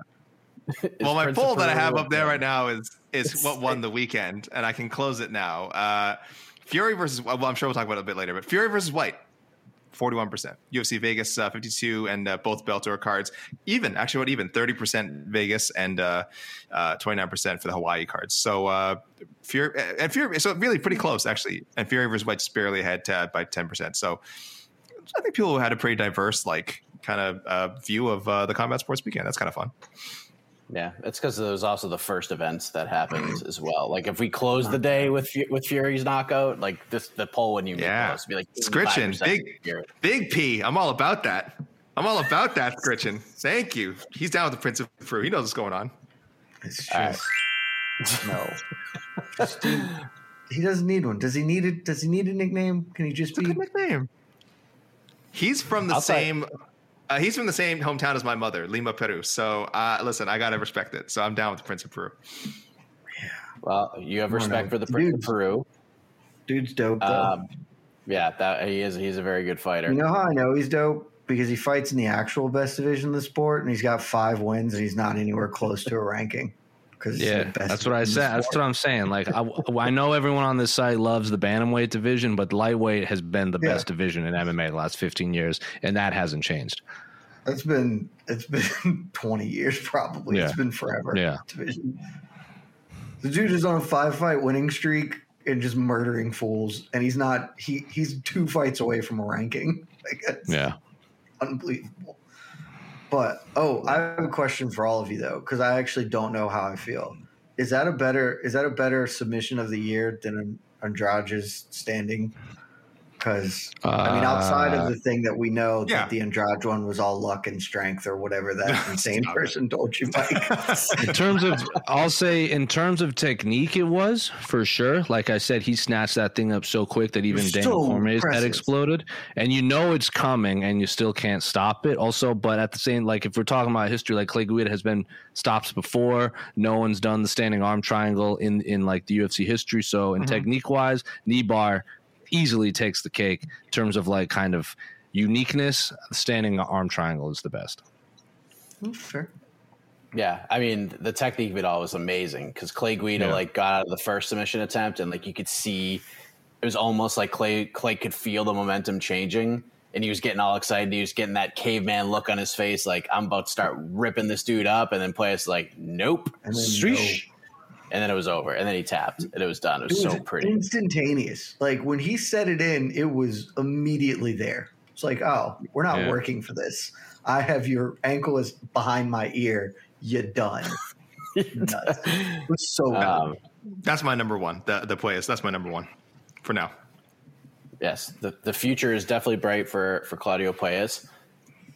well, my Prince poll that I have up there right now is is what won the weekend, and I can close it now. Uh, Fury versus well, I'm sure we'll talk about it a bit later, but Fury versus Whyte. 41%. UFC Vegas uh, 52 and uh, both Bellator cards. Even, actually, what even? 30% Vegas and uh, 29% uh, for the Hawaii cards. So uh, Fury and Fury, so really pretty close actually. And Fury versus Whyte just barely ahead by 10%. So I think people had a pretty diverse like kind of uh, view of uh, the combat sports weekend. That's kind of fun. Yeah, it's because it was also the first events that happened as well. Like if we close the day with with Fury's knockout, like this, the poll wouldn't even yeah. be close. It'd be like Scritchin, big big P. I'm all about that. I'm all about that, Scritchin. Thank you. He's down with the Prince of Peru. He knows what's going on. It's just no. Just, he doesn't need one. Does he need it? Does he need a nickname? Can he just it's be a good nickname? He's from the I'll same. Uh, he's from the same hometown as my mother, Lima, Peru. So uh, listen, I gotta respect it. So I'm down with the Prince of Peru. Yeah. Well, you have respect for the Prince of Peru. Dude's dope. Um, yeah, that he is. He's a very good fighter. You know how I know he's dope because he fights in the actual best division of the sport, and he's got five wins, and he's not anywhere close to a ranking. Because yeah, that's what I said. That's what I'm saying. Like I, I, know everyone on this site loves the bantamweight division, but lightweight has been the yeah. best division in MMA the last 15 years, and that hasn't changed. It's been it's been 20 years probably. Yeah. It's been forever. Yeah. Division. The dude is on a five fight winning streak and just murdering fools, and he's not. He he's two fights away from a ranking. Like, yeah. Unbelievable. But oh, I have a question for all of you though, because I actually don't know how I feel. Is that a better is that a better submission of the year than Andrade's standing? Because uh, I mean, outside of uh, the thing that we know yeah. that the Andrade one was all luck and strength or whatever that insane person told you, Mike. in terms of, I'll say, in terms of technique, it was for sure. Like I said, he snatched that thing up so quick that even Daniel so Cormier's head exploded, and you know it's coming, and you still can't stop it. Also, but at the same, like if we're talking about history, like Clay Guida has been stopped before. No one's done the standing arm triangle in in like the UFC history. So, in mm-hmm. technique wise, knee bar easily takes the cake in terms of like kind of uniqueness. The standing arm triangle is the best. Hmm, sure. Yeah, I mean the technique of it all was amazing because Clay Guida yeah. like got out of the first submission attempt and like you could see it was almost like Clay Clay could feel the momentum changing and he was getting all excited. He was getting that caveman look on his face, like I'm about to start ripping this dude up, and then Puelles like, nope, and then Streesh and then it was over, and then he tapped, and it was done. It was, it was so pretty, instantaneous. Like when he set it in, it was immediately there. It's like, oh, we're not yeah. working for this. I have your ankle is behind my ear. You're done. it was so um, That's my number one. The the Puelles. That's my number one for now. Yes, the the future is definitely bright for for Claudio Puelles.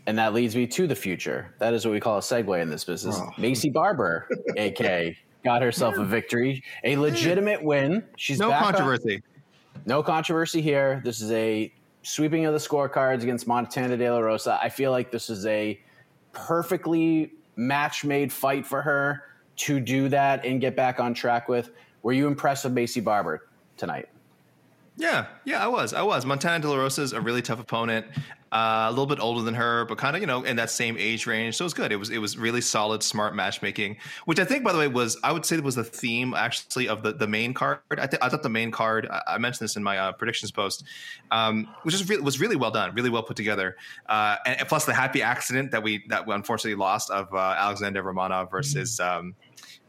And that leads me to the future. That is what we call a segue in this business. Oh. Maycee Barber, aka got herself a victory, a legitimate win. She's no controversy. On, no controversy here. This is a sweeping of the scorecards against Montana De La Rosa. I feel like this is a perfectly match made fight for her to do that and get back on track with. Were you impressed with Maycee Barber tonight? Yeah, yeah, I was. I was. Montana De La Rosa is a really tough opponent. Uh, a little bit older than her, but kind of you know in that same age range. So it was good. It was it was really solid, smart matchmaking, which I think, by the way, was I would say was the theme actually of the the main card. I, th- I thought the main card. I, I mentioned this in my uh, predictions post, um, which is was really well done, really well put together, uh, and, and, plus the happy accident that we that we unfortunately lost of uh, Alexander Romanov versus. Um,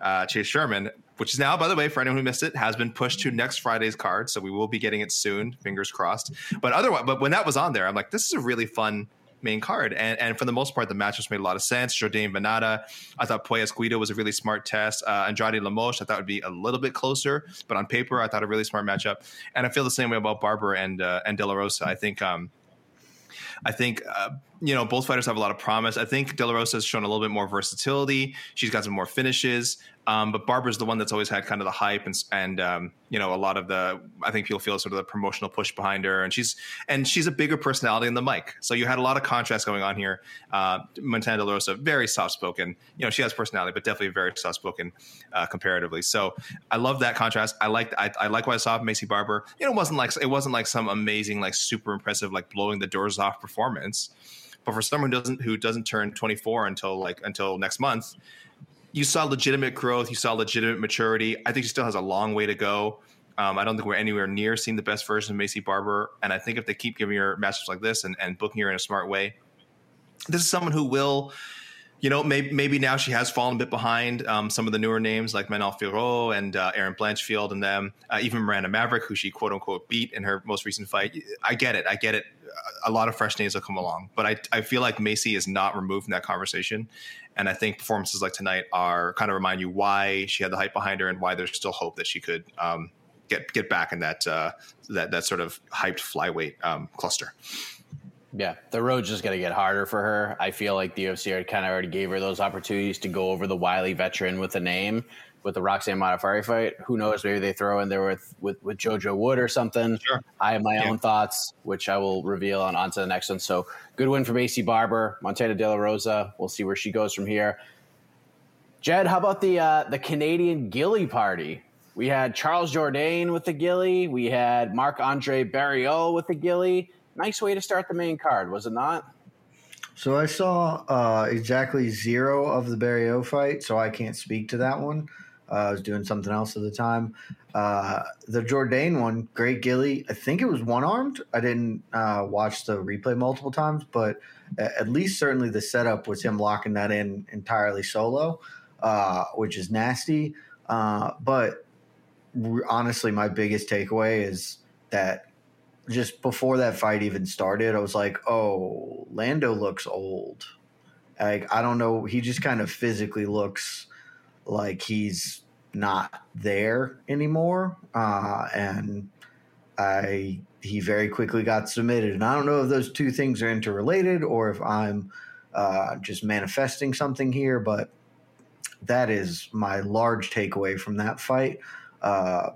uh, Chase Sherman, which is now, by the way, for anyone who missed it, has been pushed to next Friday's card. So we will be getting it soon. Fingers crossed. But otherwise, but when that was on there, I'm like, this is a really fun main card. And and for the most part, the matchups made a lot of sense. Jourdain Vannata, I thought Puelles Guida was a really smart test. Uh, Andrade Lemos, I thought would be a little bit closer, but on paper, I thought a really smart matchup. And I feel the same way about Barber and uh, and De La Rosa. I think. Um, I think uh, you know both fighters have a lot of promise. I think De La Rosa has shown a little bit more versatility. She's got some more finishes. Um, but Barber's the one that's always had kind of the hype and and um, you know a lot of the I think people feel sort of the promotional push behind her, and she's and she's a bigger personality in the mic. So you had a lot of contrast going on here. Uh, Montana De Rosa, very soft spoken. You know she has personality, but definitely very soft spoken uh, comparatively. So I love that contrast. I like I, I like what I saw of Maycee Barber. You know it wasn't like it wasn't like some amazing like super impressive like blowing the doors off performance. But for someone who doesn't who doesn't turn 24 until like until next month, you saw legitimate growth, you saw legitimate maturity. I think she still has a long way to go. Um, I don't think we're anywhere near seeing the best version of Maycee Barber. And I think if they keep giving her matches like this and, and booking her in a smart way, this is someone who will, you know, maybe, maybe now she has fallen a bit behind um, some of the newer names like Manon Fiorot and uh, Erin Blanchfield and them, uh, even Miranda Maverick, who she quote unquote beat in her most recent fight. I get it. I get it. A lot of fresh names will come along. But I, I feel like Maycee is not removed from that conversation. And I think performances like tonight are kind of remind you why she had the hype behind her and why there's still hope that she could um, get get back in that uh, that that sort of hyped flyweight um, cluster. Yeah, the road's just going to get harder for her. I feel like the UFC kind of already gave her those opportunities to go over the wily veteran with a name with the Roxanne Modafferi fight. Who knows? Maybe they throw in there with with, with JoJo Wood or something. Sure. I have my yeah. own thoughts, which I will reveal on onto the next one. So good win for Maycee Barber, Montana De La Rosa. We'll see where she goes from here. Jed, how about the uh, the Canadian Gilly party? We had Charles Jourdain with the Gilly. We had Marc Andre Barriault with the Gilly. Nice way to start the main card, was it not? So I saw uh, exactly zero of the Barriault fight, so I can't speak to that one. Uh, I was doing something else at the time. Uh, the Jourdain one, great Gilly. I think it was one armed. I didn't uh, watch the replay multiple times, but at least certainly the setup was him locking that in entirely solo, uh, which is nasty. Uh, but honestly, my biggest takeaway is that just before that fight even started, I was like, oh, Lando looks old. Like, I don't know. He just kind of physically looks like he's not there anymore. Uh, and I he very quickly got submitted. And I don't know if those two things are interrelated or if I'm uh, just manifesting something here, but that is my large takeaway from that fight. Uh,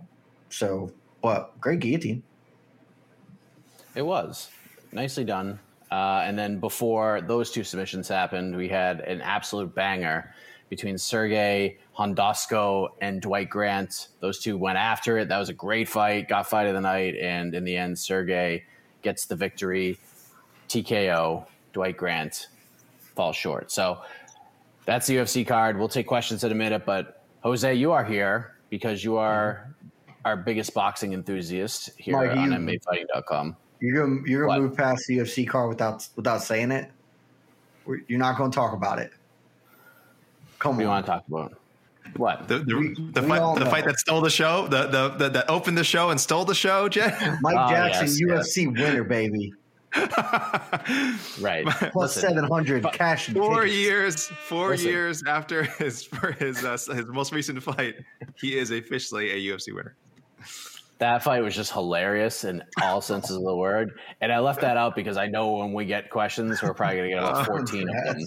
so, but great guillotine. It was nicely done. Uh, and then before those two submissions happened, we had an absolute banger between Sergey Khandozhko and Dwight Grant. Those two went after it. That was a great fight, got fight of the night, and in the end, Sergey gets the victory. TKO. Dwight Grant falls short. So that's the UFC card. We'll take questions in a minute, but Jose, you are here because you are our biggest boxing enthusiast here Mark, on you, MMAfighting.com. You're gonna you're gonna what? move past the UFC card without without saying it. You're not going to talk about it. Come what on. You want to talk about? What the the, we, the we fight the fight that stole the show the, the the that opened the show and stole the show, Jay? Mike oh, Jackson, yes, UFC yes. winner, baby. right. Plus seven hundred cash. Four tickets. years. Four Listen. years after his for his uh, his most recent fight, he is officially a UFC winner. That fight was just hilarious in all senses of the word, and I left that out because I know when we get questions, we're probably going to get about fourteen oh, of them.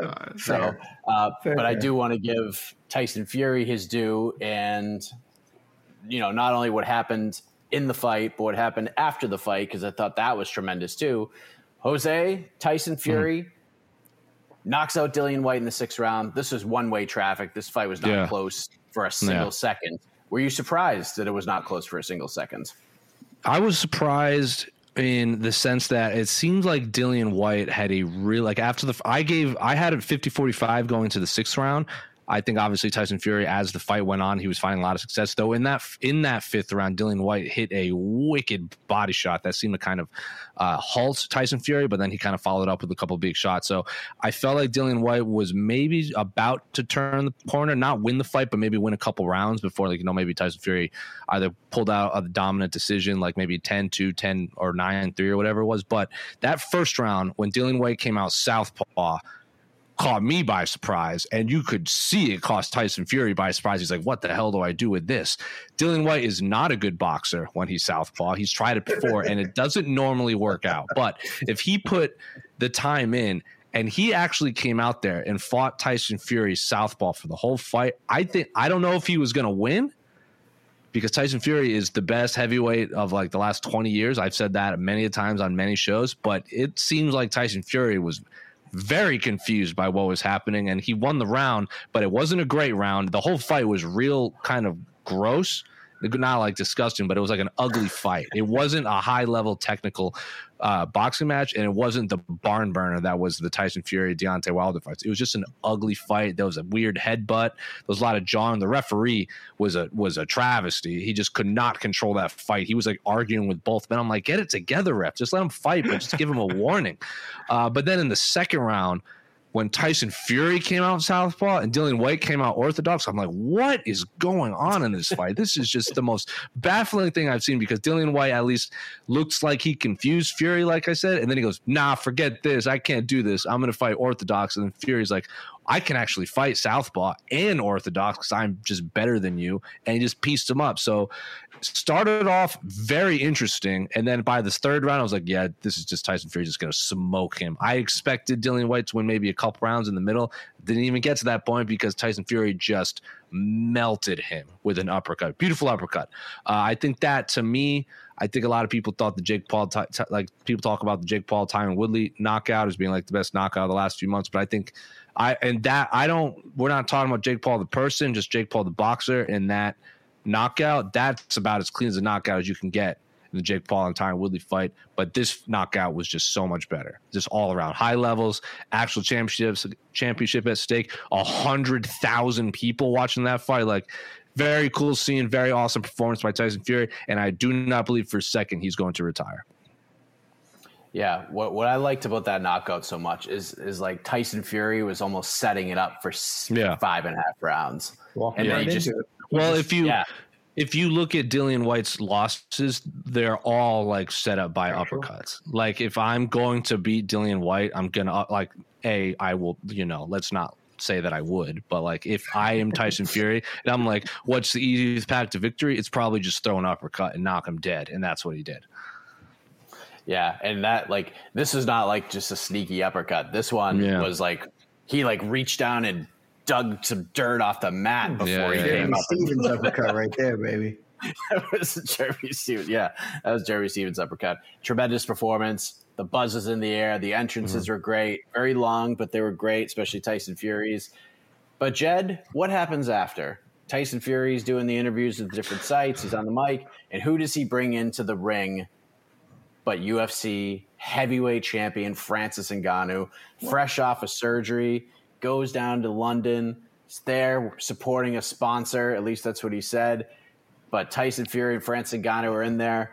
Uh, so, uh, but I do want to give Tyson Fury his due, and you know, not only what happened in the fight, but what happened after the fight, because I thought that was tremendous too. Jose Tyson Fury mm. knocks out Dillian Whyte in the sixth round. This was one way traffic. This fight was not yeah. close for a single yeah. second. Were you surprised that it was not close for a single second? I was surprised in the sense that it seems like Dillian Whyte had a real like after the I gave I had a 50-45 going to the sixth round. I think obviously Tyson Fury, as the fight went on, he was finding a lot of success. Though in that in that fifth round, Dillian Whyte hit a wicked body shot that seemed to kind of uh, halt Tyson Fury, but then he kind of followed up with a couple big shots. So I felt like Dillian Whyte was maybe about to turn the corner, not win the fight, but maybe win a couple rounds before, like you know, maybe Tyson Fury either pulled out a dominant decision, like maybe 10-2, 10 or 9-3 or whatever it was. But that first round, when Dillian Whyte came out southpaw caught me by surprise, and you could see it cost Tyson Fury by surprise. He's like, "What the hell do I do with this?" Dillian Whyte is not a good boxer when he's southpaw. He's tried it before, and it doesn't normally work out. But if he put the time in, and he actually came out there and fought Tyson Fury southpaw for the whole fight, I think I don't know if he was going to win because Tyson Fury is the best heavyweight of like the last 20 years. I've said that many times on many shows, but it seems like Tyson Fury was very confused by what was happening and he won the round, but it wasn't a great round. The whole fight was real kind of gross not like disgusting, but it was like an ugly fight. It wasn't a high level technical uh, boxing match, and it wasn't the barn burner that was the Tyson Fury Deontay Wilder fights. It was just an ugly fight. There was a weird headbutt. There was a lot of jawing. The referee was a was a travesty. He just could not control that fight. He was like arguing with both men. I'm like, get it together, ref. Just let him fight, but just give him a warning. Uh, but then in the second round when Tyson Fury came out Southpaw and Dillian Whyte came out Orthodox, I'm like, what is going on in this fight? This is just the most baffling thing I've seen because Dillian Whyte at least looks like he confused Fury, like I said, and then he goes, nah, forget this. I can't do this. I'm going to fight Orthodox. And then Fury's like, I can actually fight Southpaw and Orthodox because I'm just better than you. And he just pieced him up. So started off very interesting. And then by this third round, I was like, yeah, this is just Tyson Fury just going to smoke him. I expected Dillian Whyte to win maybe a couple rounds in the middle. Didn't even get to that point because Tyson Fury just melted him with an uppercut. Beautiful uppercut. Uh, I think that to me, I think a lot of people thought the Jake Paul, t- t- like people talk about the Jake Paul, Tyron Woodley knockout as being like the best knockout of the last few months. But I think I and that I don't. We're not talking about Jake Paul the person, just Jake Paul the boxer. And that knockout, that's about as clean as a knockout as you can get in the Jake Paul and Tyron Woodley fight. But this knockout was just so much better, just all around high levels, actual championships, championship at stake, a hundred thousand people watching that fight. Like very cool scene, very awesome performance by Tyson Fury, and I do not believe for a second he's going to retire. Yeah, what what I liked about that knockout so much is is like Tyson Fury was almost setting it up for yeah. five and a half rounds, well, and yeah. just well, if you yeah. if you look at Dillian Whyte's losses, they're all like set up by uppercuts. Like if I'm going to beat Dillian Whyte, I'm gonna uh, like a I will you know let's not say that I would, but like if I am Tyson Fury and I'm like, what's the easiest path to victory? It's probably just throw an uppercut and knock him dead, and that's what he did. Yeah, and that like this is not like just a sneaky uppercut. This one yeah. was like he like reached down and dug some dirt off the mat before yeah, he yeah, came up. Stephens uppercut right there, baby. that was Jeremy Stephens. Yeah, that was Jeremy Stephens uppercut. Tremendous performance. The buzz was in the air. The entrances mm-hmm. were great. Very long, but they were great, especially Tyson Fury's. But Jed, what happens after? Tyson Fury's doing the interviews with different sites. He's on the mic, and who does he bring into the ring but UFC heavyweight champion Francis Ngannou, fresh off a surgery, goes down to London, is there supporting a sponsor. At least that's what he said. But Tyson Fury and Francis Ngannou are in there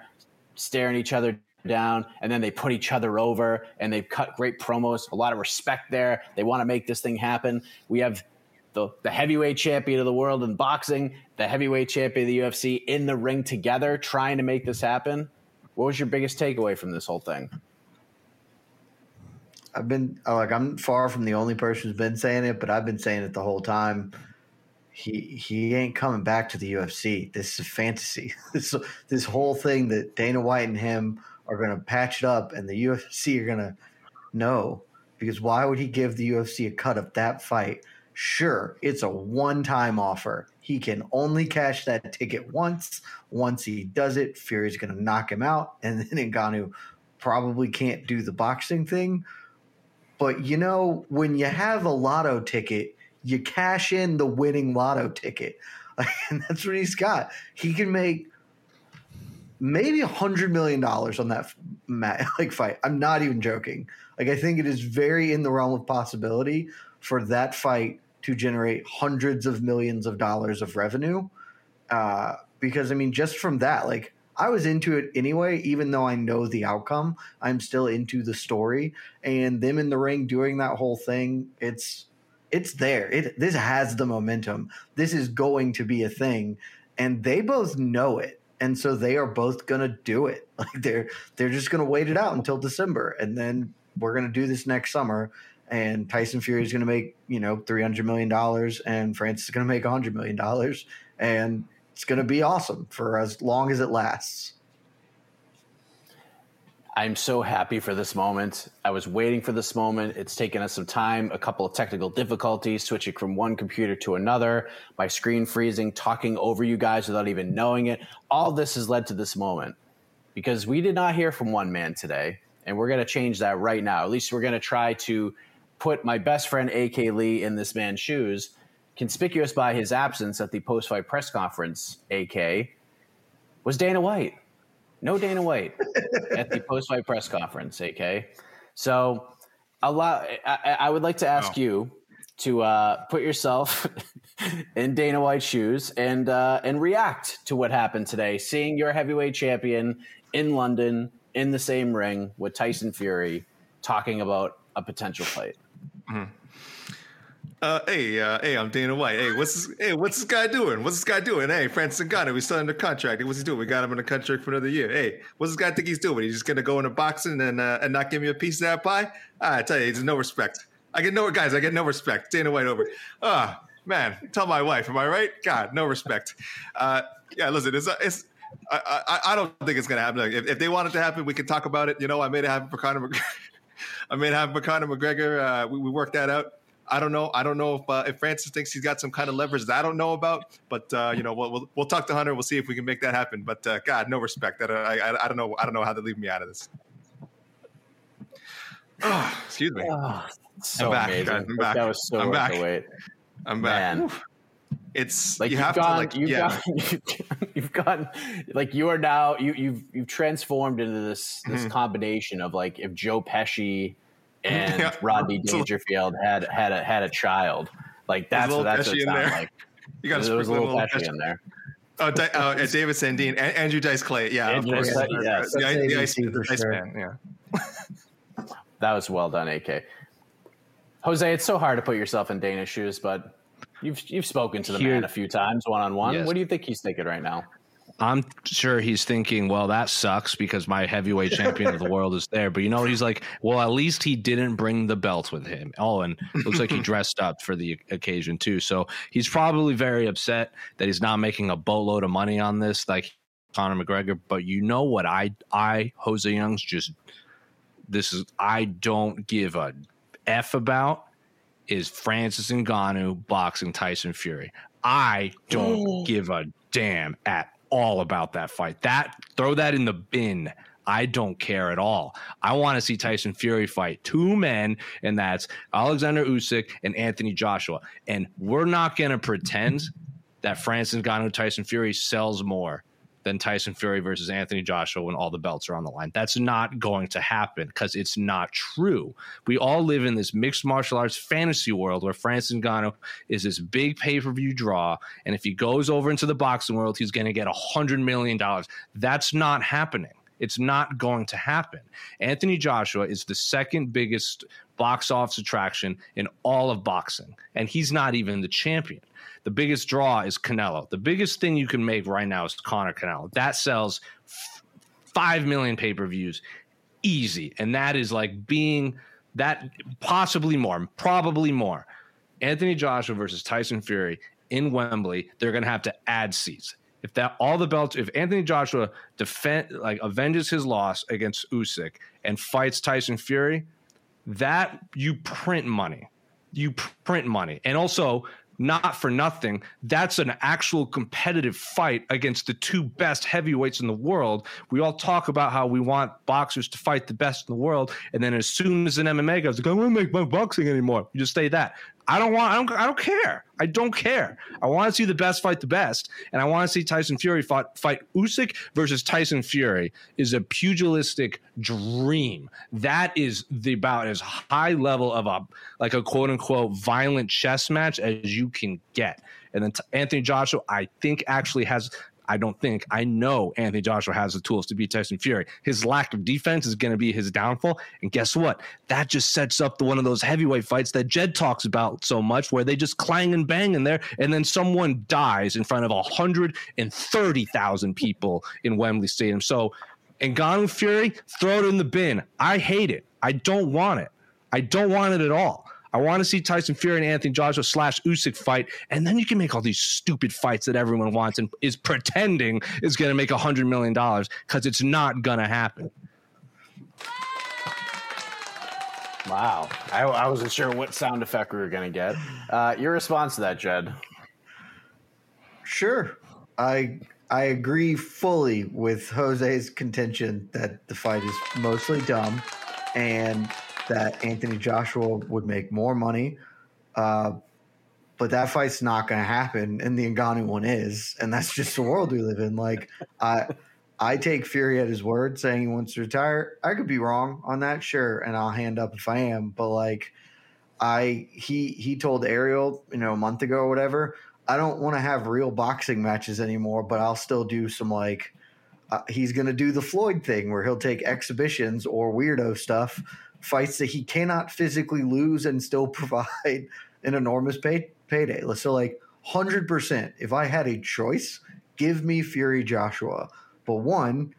staring each other down, and then they put each other over, and they've cut great promos. A lot of respect there. They want to make this thing happen. We have the, the heavyweight champion of the world in boxing, the heavyweight champion of the UFC in the ring together, trying to make this happen. What was your biggest takeaway from this whole thing? I've been like I'm far from the only person who's been saying it, but I've been saying it the whole time. He he ain't coming back to the UFC. This is a fantasy. This this whole thing that Dana White and him are going to patch it up, and the UFC are going to know because why would he give the UFC a cut of that fight? Sure, it's a one time offer. He can only cash that ticket once. Once he does it, Fury's going to knock him out, and then Ngannou probably can't do the boxing thing. But you know, when you have a lotto ticket, you cash in the winning lotto ticket, and that's what he's got. He can make maybe a hundred million dollars on that like fight. I'm not even joking. Like I think it is very in the realm of possibility for that fight to generate hundreds of millions of dollars of revenue. Uh, because I mean, just from that, like I was into it anyway, even though I know the outcome, I'm still into the story and them in the ring doing that whole thing. It's it's there. It this has the momentum. This is going to be a thing, and they both know it, and so they are both gonna do it. Like they're they're just gonna wait it out until December, and then we're gonna do this next summer and Tyson Fury is to make you know three hundred million dollars, and Francis is to make hundred million dollars, and it's going to be awesome for as long as it lasts. I'm so happy for this moment. I was waiting for this moment. It's taken us some time, a couple of technical difficulties, switching from one computer to another, my screen freezing, talking over you guys without even knowing it. All this has led to this moment because we did not hear from one man today, and we're going to change that right now. At least we're going to try to put my best friend AK Lee in this man's shoes. Conspicuous by his absence at the post fight press conference, AK, was Dana White. No Dana White at the post fight press conference, AK. So, a lot. I, I would like to ask oh. you to uh, put yourself in Dana White's shoes and uh, and react to what happened today, seeing your heavyweight champion in London in the same ring with Tyson Fury, talking about a potential fight. Mm-hmm. Uh, hey, uh, hey, I'm Dana White. Hey, what's this, hey, what's this guy doing? What's this guy doing? Hey, Francis Ngannou, we still under contract. What's he doing? We got him in a contract for another year. Hey, what's this guy think he's doing? He's just gonna go into boxing and uh, and not give me a piece of that pie? I tell you, he's no respect. I get no guys. I get no respect. Dana White over. Ah, oh, man, tell my wife. Am I right? God, no respect. Uh, yeah, listen, it's it's. I, I, I don't think it's gonna happen. Like, if, if they want it to happen, we can talk about it. You know, I made it happen for Conor. McGregor. I made it happen for Conor McGregor. Uh, we, we worked that out. I don't know. I don't know if uh, if Francis thinks he's got some kind of leverage that I don't know about. But uh, you know, we'll, we'll, we'll talk to Hunter. We'll see if we can make that happen. But uh, God, no respect. I, I, I don't know. I don't know how they leave me out of this. Oh, excuse me. Oh, so I'm back. amazing. I'm back. That was so I'm back. Wait. I'm back. Man. It's like you have gone, to like you've yeah. Gone, you've gotten like you are now you you've you've transformed into this this mm-hmm. combination of like if Joe Pesci and yeah. Rodney Dangerfield had had a had a child. Like that's what that's what it sounds like. You got there was a little Pesci in there. Oh, Di- oh uh, David Sandine, Andrew Dice Clay, yeah, Andrew of course, yeah, the, the, ice, the ice sure. man, yeah. that was well done, AK. Jose, it's so hard to put yourself in Dana's shoes, but you've you've spoken to the Here, man a few times one on one. What do you think he's thinking right now? I'm sure he's thinking, well, that sucks because my heavyweight champion of the world is there. But you know, he's like, well, at least he didn't bring the belt with him. Oh, and looks like he dressed up for the occasion too. So he's probably very upset that he's not making a boatload of money on this, like Conor McGregor. But you know what? I, I, Jose Youngs, just this is I don't give a f about is Francis Ngannou boxing Tyson Fury. I don't give a damn at all about that fight. That throw that in the bin. I don't care at all. I want to see Tyson Fury fight two men, and that's Alexander Usyk and Anthony Joshua. And we're not going to pretend that Francis Ngannou Tyson Fury sells more than Tyson Fury versus Anthony Joshua when all the belts are on the line. That's not going to happen because it's not true. We all live in this mixed martial arts fantasy world where Francis Ngannou is this big pay per view draw, and if he goes over into the boxing world, he's going to get a hundred million dollars. That's not happening. It's not going to happen. Anthony Joshua is the second biggest box office attraction in all of boxing, and he's not even the champion. The biggest draw is Canelo. The biggest thing you can make right now is Conor Canelo. That sells f- 5 million pay per views easy. And that is like being that possibly more, probably more. Anthony Joshua versus Tyson Fury in Wembley, they're going to have to add seats. If that all the belts, if Anthony Joshua defend like avenges his loss against Usyk and fights Tyson Fury, that you print money, you print money, and also not for nothing. That's an actual competitive fight against the two best heavyweights in the world. We all talk about how we want boxers to fight the best in the world, and then as soon as an MMA goes, I don't make my boxing anymore. You just say that. I don't want. I don't. I don't care. I don't care. I want to see the best fight the best, and I want to see Tyson Fury fight, fight Usyk versus Tyson Fury is a pugilistic dream. That is the about as high level of a like a quote unquote violent chess match as you can get. And then Anthony Joshua, I think, actually has I don't think. I know Anthony Joshua has the tools to beat Tyson Fury. His lack of defense is going to be his downfall. And guess what? That just sets up the one of those heavyweight fights that Jed talks about so much, where they just clang and bang in there, and then someone dies in front of 130,000 people in Wembley Stadium. So, Ngannou Fury, throw it in the bin. I hate it. I don't want it. I don't want it at all. I want to see Tyson Fury and Anthony Joshua slash Usyk fight, and then you can make all these stupid fights that everyone wants and is pretending is going to make a hundred million dollars because it's not going to happen. Wow, I, I, wasn't sure what sound effect we were going to get. Uh, your response to that, Jed? Sure, I I agree fully with Jose's contention that the fight is mostly dumb, and that Anthony Joshua would make more money. Uh, but that fight's not going to happen, and the Ngannou one is, and that's just the world we live in. Like I, I take Fury at his word, saying he wants to retire. I could be wrong on that, sure, and I'll hand up if I am. But like, I he he told Ariel, you know, a month ago or whatever. I don't want to have real boxing matches anymore, but I'll still do some like. Uh, he's going to do the Floyd thing where he'll take exhibitions or weirdo stuff fights that he cannot physically lose and still provide an enormous pay, payday. So, like, 100%, if I had a choice, give me Fury Joshua. But one,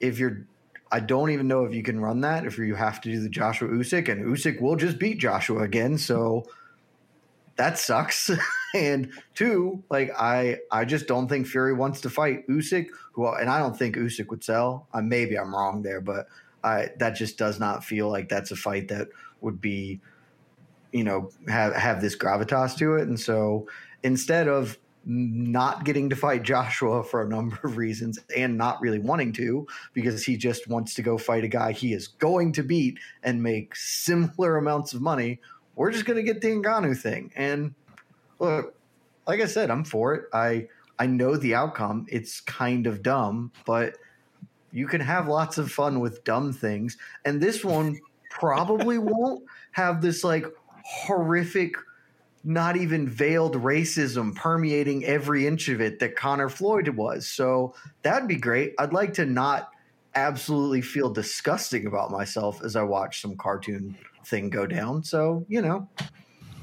if you're, I don't even know if you can run that, if you have to do the Joshua Usyk, and Usyk will just beat Joshua again. So, that sucks. and two, like I, I just don't think Fury wants to fight Usyk, who, and I don't think Usyk would sell. Maybe I'm wrong there, but I, that just does not feel like that's a fight that would be, you know, have have this gravitas to it. And so instead of not getting to fight Joshua for a number of reasons and not really wanting to because he just wants to go fight a guy he is going to beat and make similar amounts of money. We're just going to get the Ngannou thing. And look, like I said, I'm for it. I I know the outcome. It's kind of dumb, but – you can have lots of fun with dumb things. And this one probably won't have this like horrific, not even veiled racism permeating every inch of it that Conor Floyd was. So that'd be great. I'd like to not absolutely feel disgusting about myself as I watch some cartoon thing go down. So, you know,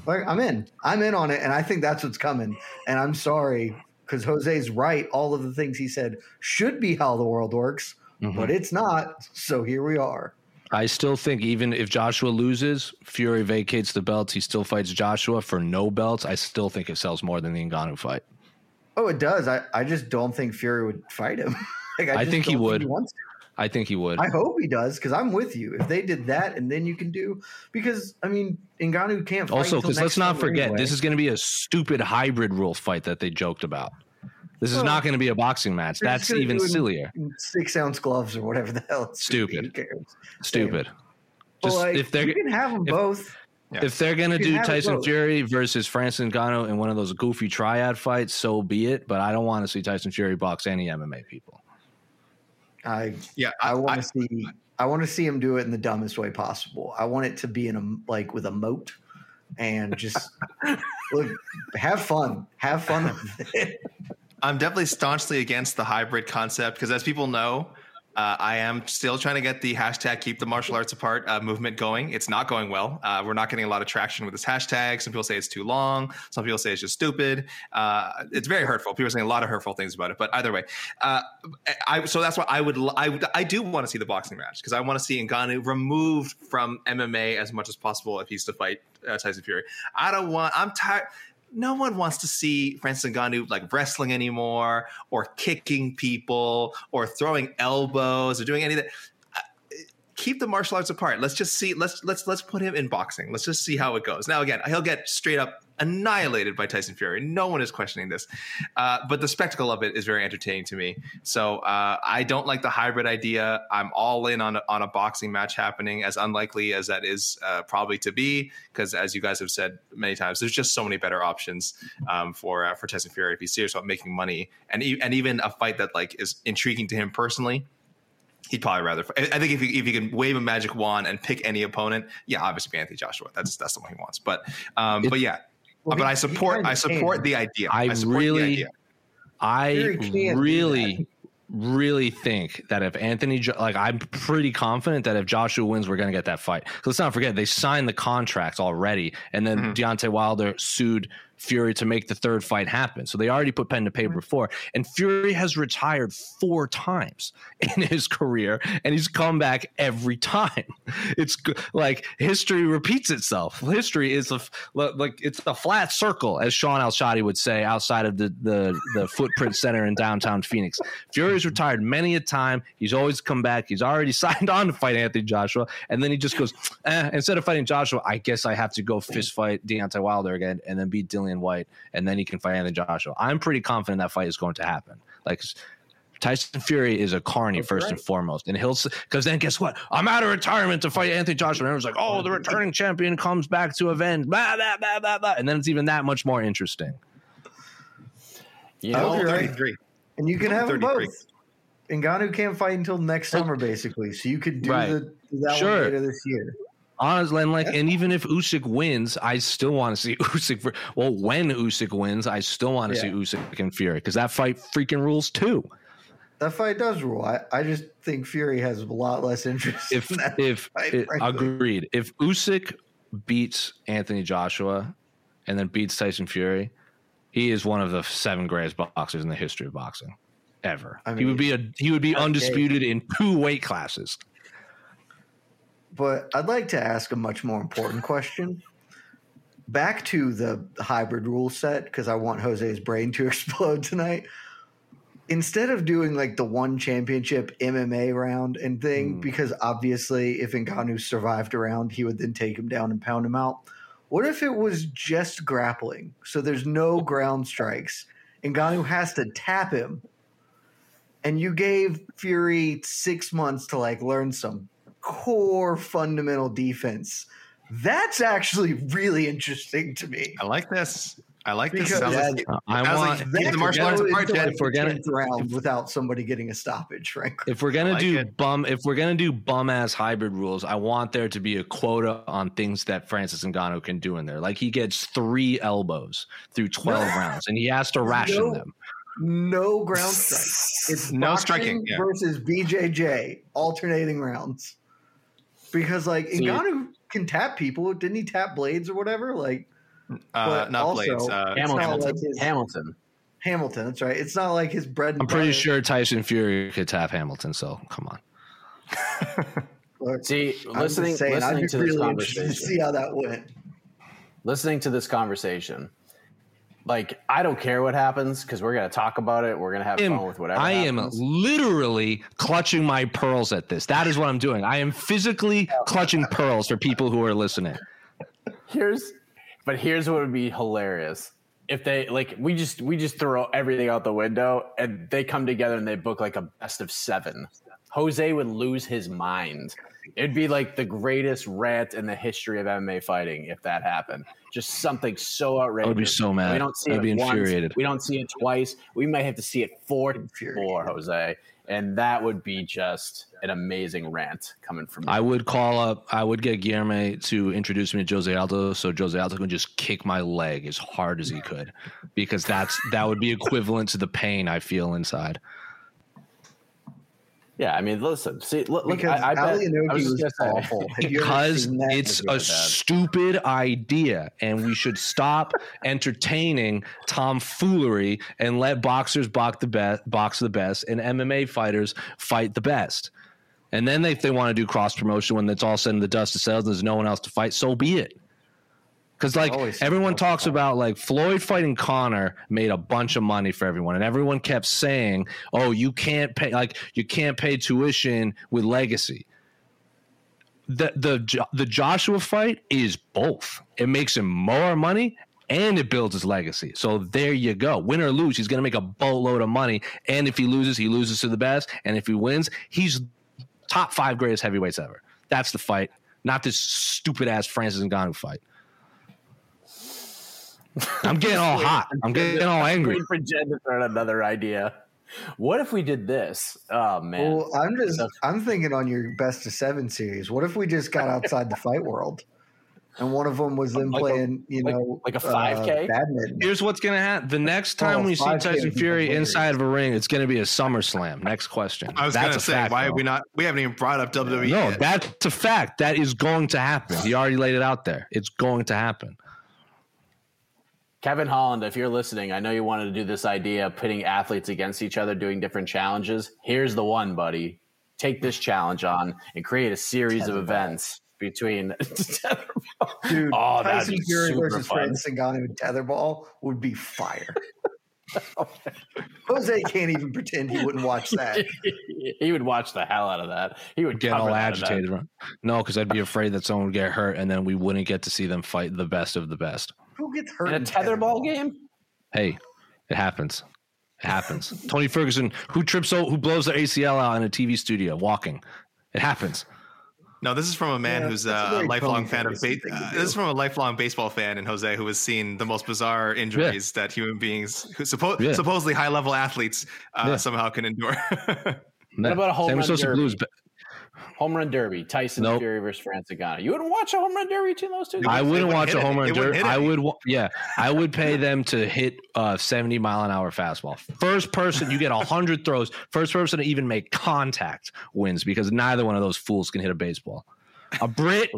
like I'm in. I'm in on it and I think that's what's coming. And I'm sorry because Jose's right. All of the things he said should be how the world works, mm-hmm. but it's not. So here we are. I still think even if Joshua loses, Fury vacates the belts, he still fights Joshua for no belts. I still think it sells more than the Ngannou fight. Oh, it does. I, I just don't think Fury would fight him. like, I, I think he would. Think I think he would. I hope he does because I'm with you. If they did that, and then you can do because I mean Ngannou can't. also, because let's not forget anyway. this is going to be a stupid hybrid rule fight that they joked about. This is not going to be a boxing match. That's even sillier. Six ounce gloves or whatever the hell. Stupid. Stupid. Just like, if they're you can have them if, both. If they're gonna do Tyson Fury versus Francis Ngannou in one of those goofy triad fights, so be it. But I don't want to see Tyson Fury box any MMA people. I yeah, I, I want to see. I want to see him do it in the dumbest way possible. I want it to be in a like with a moat and just look, have fun, have fun. I'm definitely staunchly against the hybrid concept because, as people know, uh, I am still trying to get the hashtag keep the martial arts apart uh, movement going. It's not going well. Uh, we're not getting a lot of traction with this hashtag. Some people say it's too long. Some people say it's just stupid. Uh, it's very hurtful. People are saying a lot of hurtful things about it. But either way, uh, I, so that's why I would I, I do want to see the boxing match because I want to see Ngannou removed from MMA as much as possible if he's to fight uh, Tyson Fury. I don't want. I'm tired no one wants to see Francis Ngannou like wrestling anymore or kicking people or throwing elbows or doing anything. Keep the martial arts apart. Let's just see. Let's let's let's put him in boxing. Let's just see how it goes. Now again, he'll get straight up annihilated by Tyson Fury. No one is questioning this, uh, but the spectacle of it is very entertaining to me. So uh, I don't like the hybrid idea. I'm all in on a, on a boxing match happening, as unlikely as that is uh, probably to be, because as you guys have said many times, there's just so many better options um, for uh, for Tyson Fury if he's serious about making money, and e- and even a fight that like is intriguing to him personally. He'd probably rather. I think if he, if he can wave a magic wand and pick any opponent, yeah, obviously Anthony Joshua. That's that's the one he wants. But um, but yeah, well, but he, I support I support can. the idea. I, I really, I really, really think that if Anthony, like, I'm pretty confident that if Joshua wins, we're going to get that fight. So Let's not forget they signed the contracts already, and then mm-hmm. Deontay Wilder sued Fury to make the third fight happen. So they already put pen to paper before. And Fury has retired four times in his career, and he's come back every time. It's like history repeats itself. History is a like it's a flat circle, as Shaun Al-Shatti would say, outside of the the, the footprint center in downtown Phoenix. Fury's retired many a time. He's always come back. He's already signed on to fight Anthony Joshua, and then he just goes, eh, instead of fighting Joshua, I guess I have to go fist fight Deontay Wilder again, and then beat Dillian Dillian Whyte, and then he can fight Anthony Joshua. I'm pretty confident that fight is going to happen. Like Tyson Fury is a carny That's first right. and foremost, and he'll because then guess what? I'm out of retirement to fight Anthony Joshua. And everyone's like, oh, the returning champion comes back to avenge, blah blah blah blah blah, and then it's even that much more interesting. You know, oh, 33. And you can have them both. Ngannou can't fight until next oh. summer, basically. So you could do right. the, that sure. one later this year. Honestly, and like, and even if Usyk wins, I still want to see Usyk. For, well, when Usyk wins, I still want to yeah. see Usyk and Fury because that fight freaking rules too. That fight does rule. I, I just think Fury has a lot less interest. If in if fight, it, agreed, if Usyk beats Anthony Joshua and then beats Tyson Fury, he is one of the seven greatest boxers in the history of boxing ever. I mean, he would be a he would be undisputed in two weight classes. But I'd like to ask a much more important question. Back to the hybrid rule set, because I want Jose's brain to explode tonight. Instead of doing like the one championship MMA round and thing, mm. because obviously if Ngannou survived a round, he would then take him down and pound him out. What if it was just grappling? So there's no ground strikes. Ngannou has to tap him. And you gave Fury six months to like learn some core fundamental defense. That's actually really interesting to me. I like this. I like because this. Like, I want like the martial arts part. If we're gonna round without somebody getting a stoppage, frankly. If we're gonna like do it. bum, if we're gonna do bum ass hybrid rules, I want there to be a quota on things that Francis Ngannou can do in there. Like he gets three elbows through twelve rounds, and he has to ration no, them. No ground strike. It's no striking yeah. versus BJJ alternating rounds because like See, Ngannou can tap people. Didn't he tap Blaydes or whatever? Like, uh, not also, Blaydes. Uh, Hamilton. Like his, Hamilton. Hamilton. That's right. It's not like his bread. I'm pretty sure Tyson Fury could tap Hamilton. So come on. Look, See, listening, saying, listening to really this conversation. To see how that went. Listening to this conversation, like I don't care what happens because we're gonna talk about it. We're gonna have am, fun with whatever. I happens. am literally clutching my pearls at this. That is what I'm doing. I am physically clutching pearls for people who are listening. Here's, but here's what would be hilarious if they like we just we just throw everything out the window and they come together and they book like a best of seven. Jose would lose his mind. It'd be like the greatest rant in the history of MMA fighting if that happened. Just something so outrageous. I would be so mad. We don't see I'd it be infuriated. Once. We don't see it twice. We might have to see it four four, Jose. And that would be just an amazing rant coming from you. I would call up, I would get Guilherme to introduce me to Jose Aldo so Jose Aldo can just kick my leg as hard as he could because that's that would be equivalent to the pain I feel inside. Yeah, I mean, listen, see, look, look I, I, bet, I was, was awful. because it's a stupid idea, and we should stop entertaining tomfoolery and let boxers box the best, box the best, and MMA fighters fight the best. And then they, if they want to do cross promotion when it's all said in the dust of sales, there's no one else to fight, so be it. Because like everyone talks about like Floyd fighting Conor made a bunch of money for everyone, and everyone kept saying, "Oh, you can't pay like you can't pay tuition with legacy." The the the Joshua fight is both. It makes him more money and it builds his legacy. So there you go. Win or lose, he's going to make a boatload of money. And if he loses, he loses to the best. And if he wins, he's top five greatest heavyweights ever. That's the fight, not this stupid ass Francis and Ngannou fight. I'm getting all hot. I'm getting all angry. for Jen to throw another idea. What if we did this? Oh man. Well, I'm just I'm thinking on your best of seven series. What if we just got outside the fight world? and one of them was them Like a- playing, you like- know, like a uh, 5K? badminton. Here's what's gonna happen. The next time Oh, we see 5K Tyson Fury inside of a ring, it's gonna be a SummerSlam. Next question. I was That's gonna say, fact, why though. have we not? We haven't even brought up WWE. No, yet. that's a fact. That is going to happen. He already laid it out there. It's going to happen. Kevin Holland, if you're listening, I know you wanted to do this idea of pitting athletes against each other, doing different challenges. Here's the one, buddy. Take this challenge on and create a series of events between. Dude, Oh, that'd Tyson be Fury super versus fun. Francis Ngannou in tetherball would be fire. Jose can't even pretend he wouldn't watch that. he would watch the hell out of that. He would Get all agitated. right? No, because I'd be afraid that someone would get hurt, and then we wouldn't get to see them fight the best of the best. Who gets hurt In a tetherball game? Hey, it happens. It happens. Tony Ferguson, who trips, o- who blows their ACL out in a TV studio walking. It happens. No, this is from a man Yeah, who's a uh, a lifelong fan of Ferguson ba- uh, this is from a lifelong baseball fan in Jose who has seen the most bizarre injuries that human beings, who suppo- Yeah. supposedly high level athletes, uh, Yeah. somehow can endure. What about a home San run Francisco derby? Blues. But Home run derby, Tyson Nope. Fury versus Francis Ngannou. You wouldn't watch a home run derby between those two? I wouldn't wouldn't watch hit a it. home run They wouldn't dirt. hit it. I would, yeah, I would pay them to hit uh, 70 mile an hour fastball. First person, you get 100 throws. First person to even make contact wins because neither one of those fools can hit a baseball. A Brit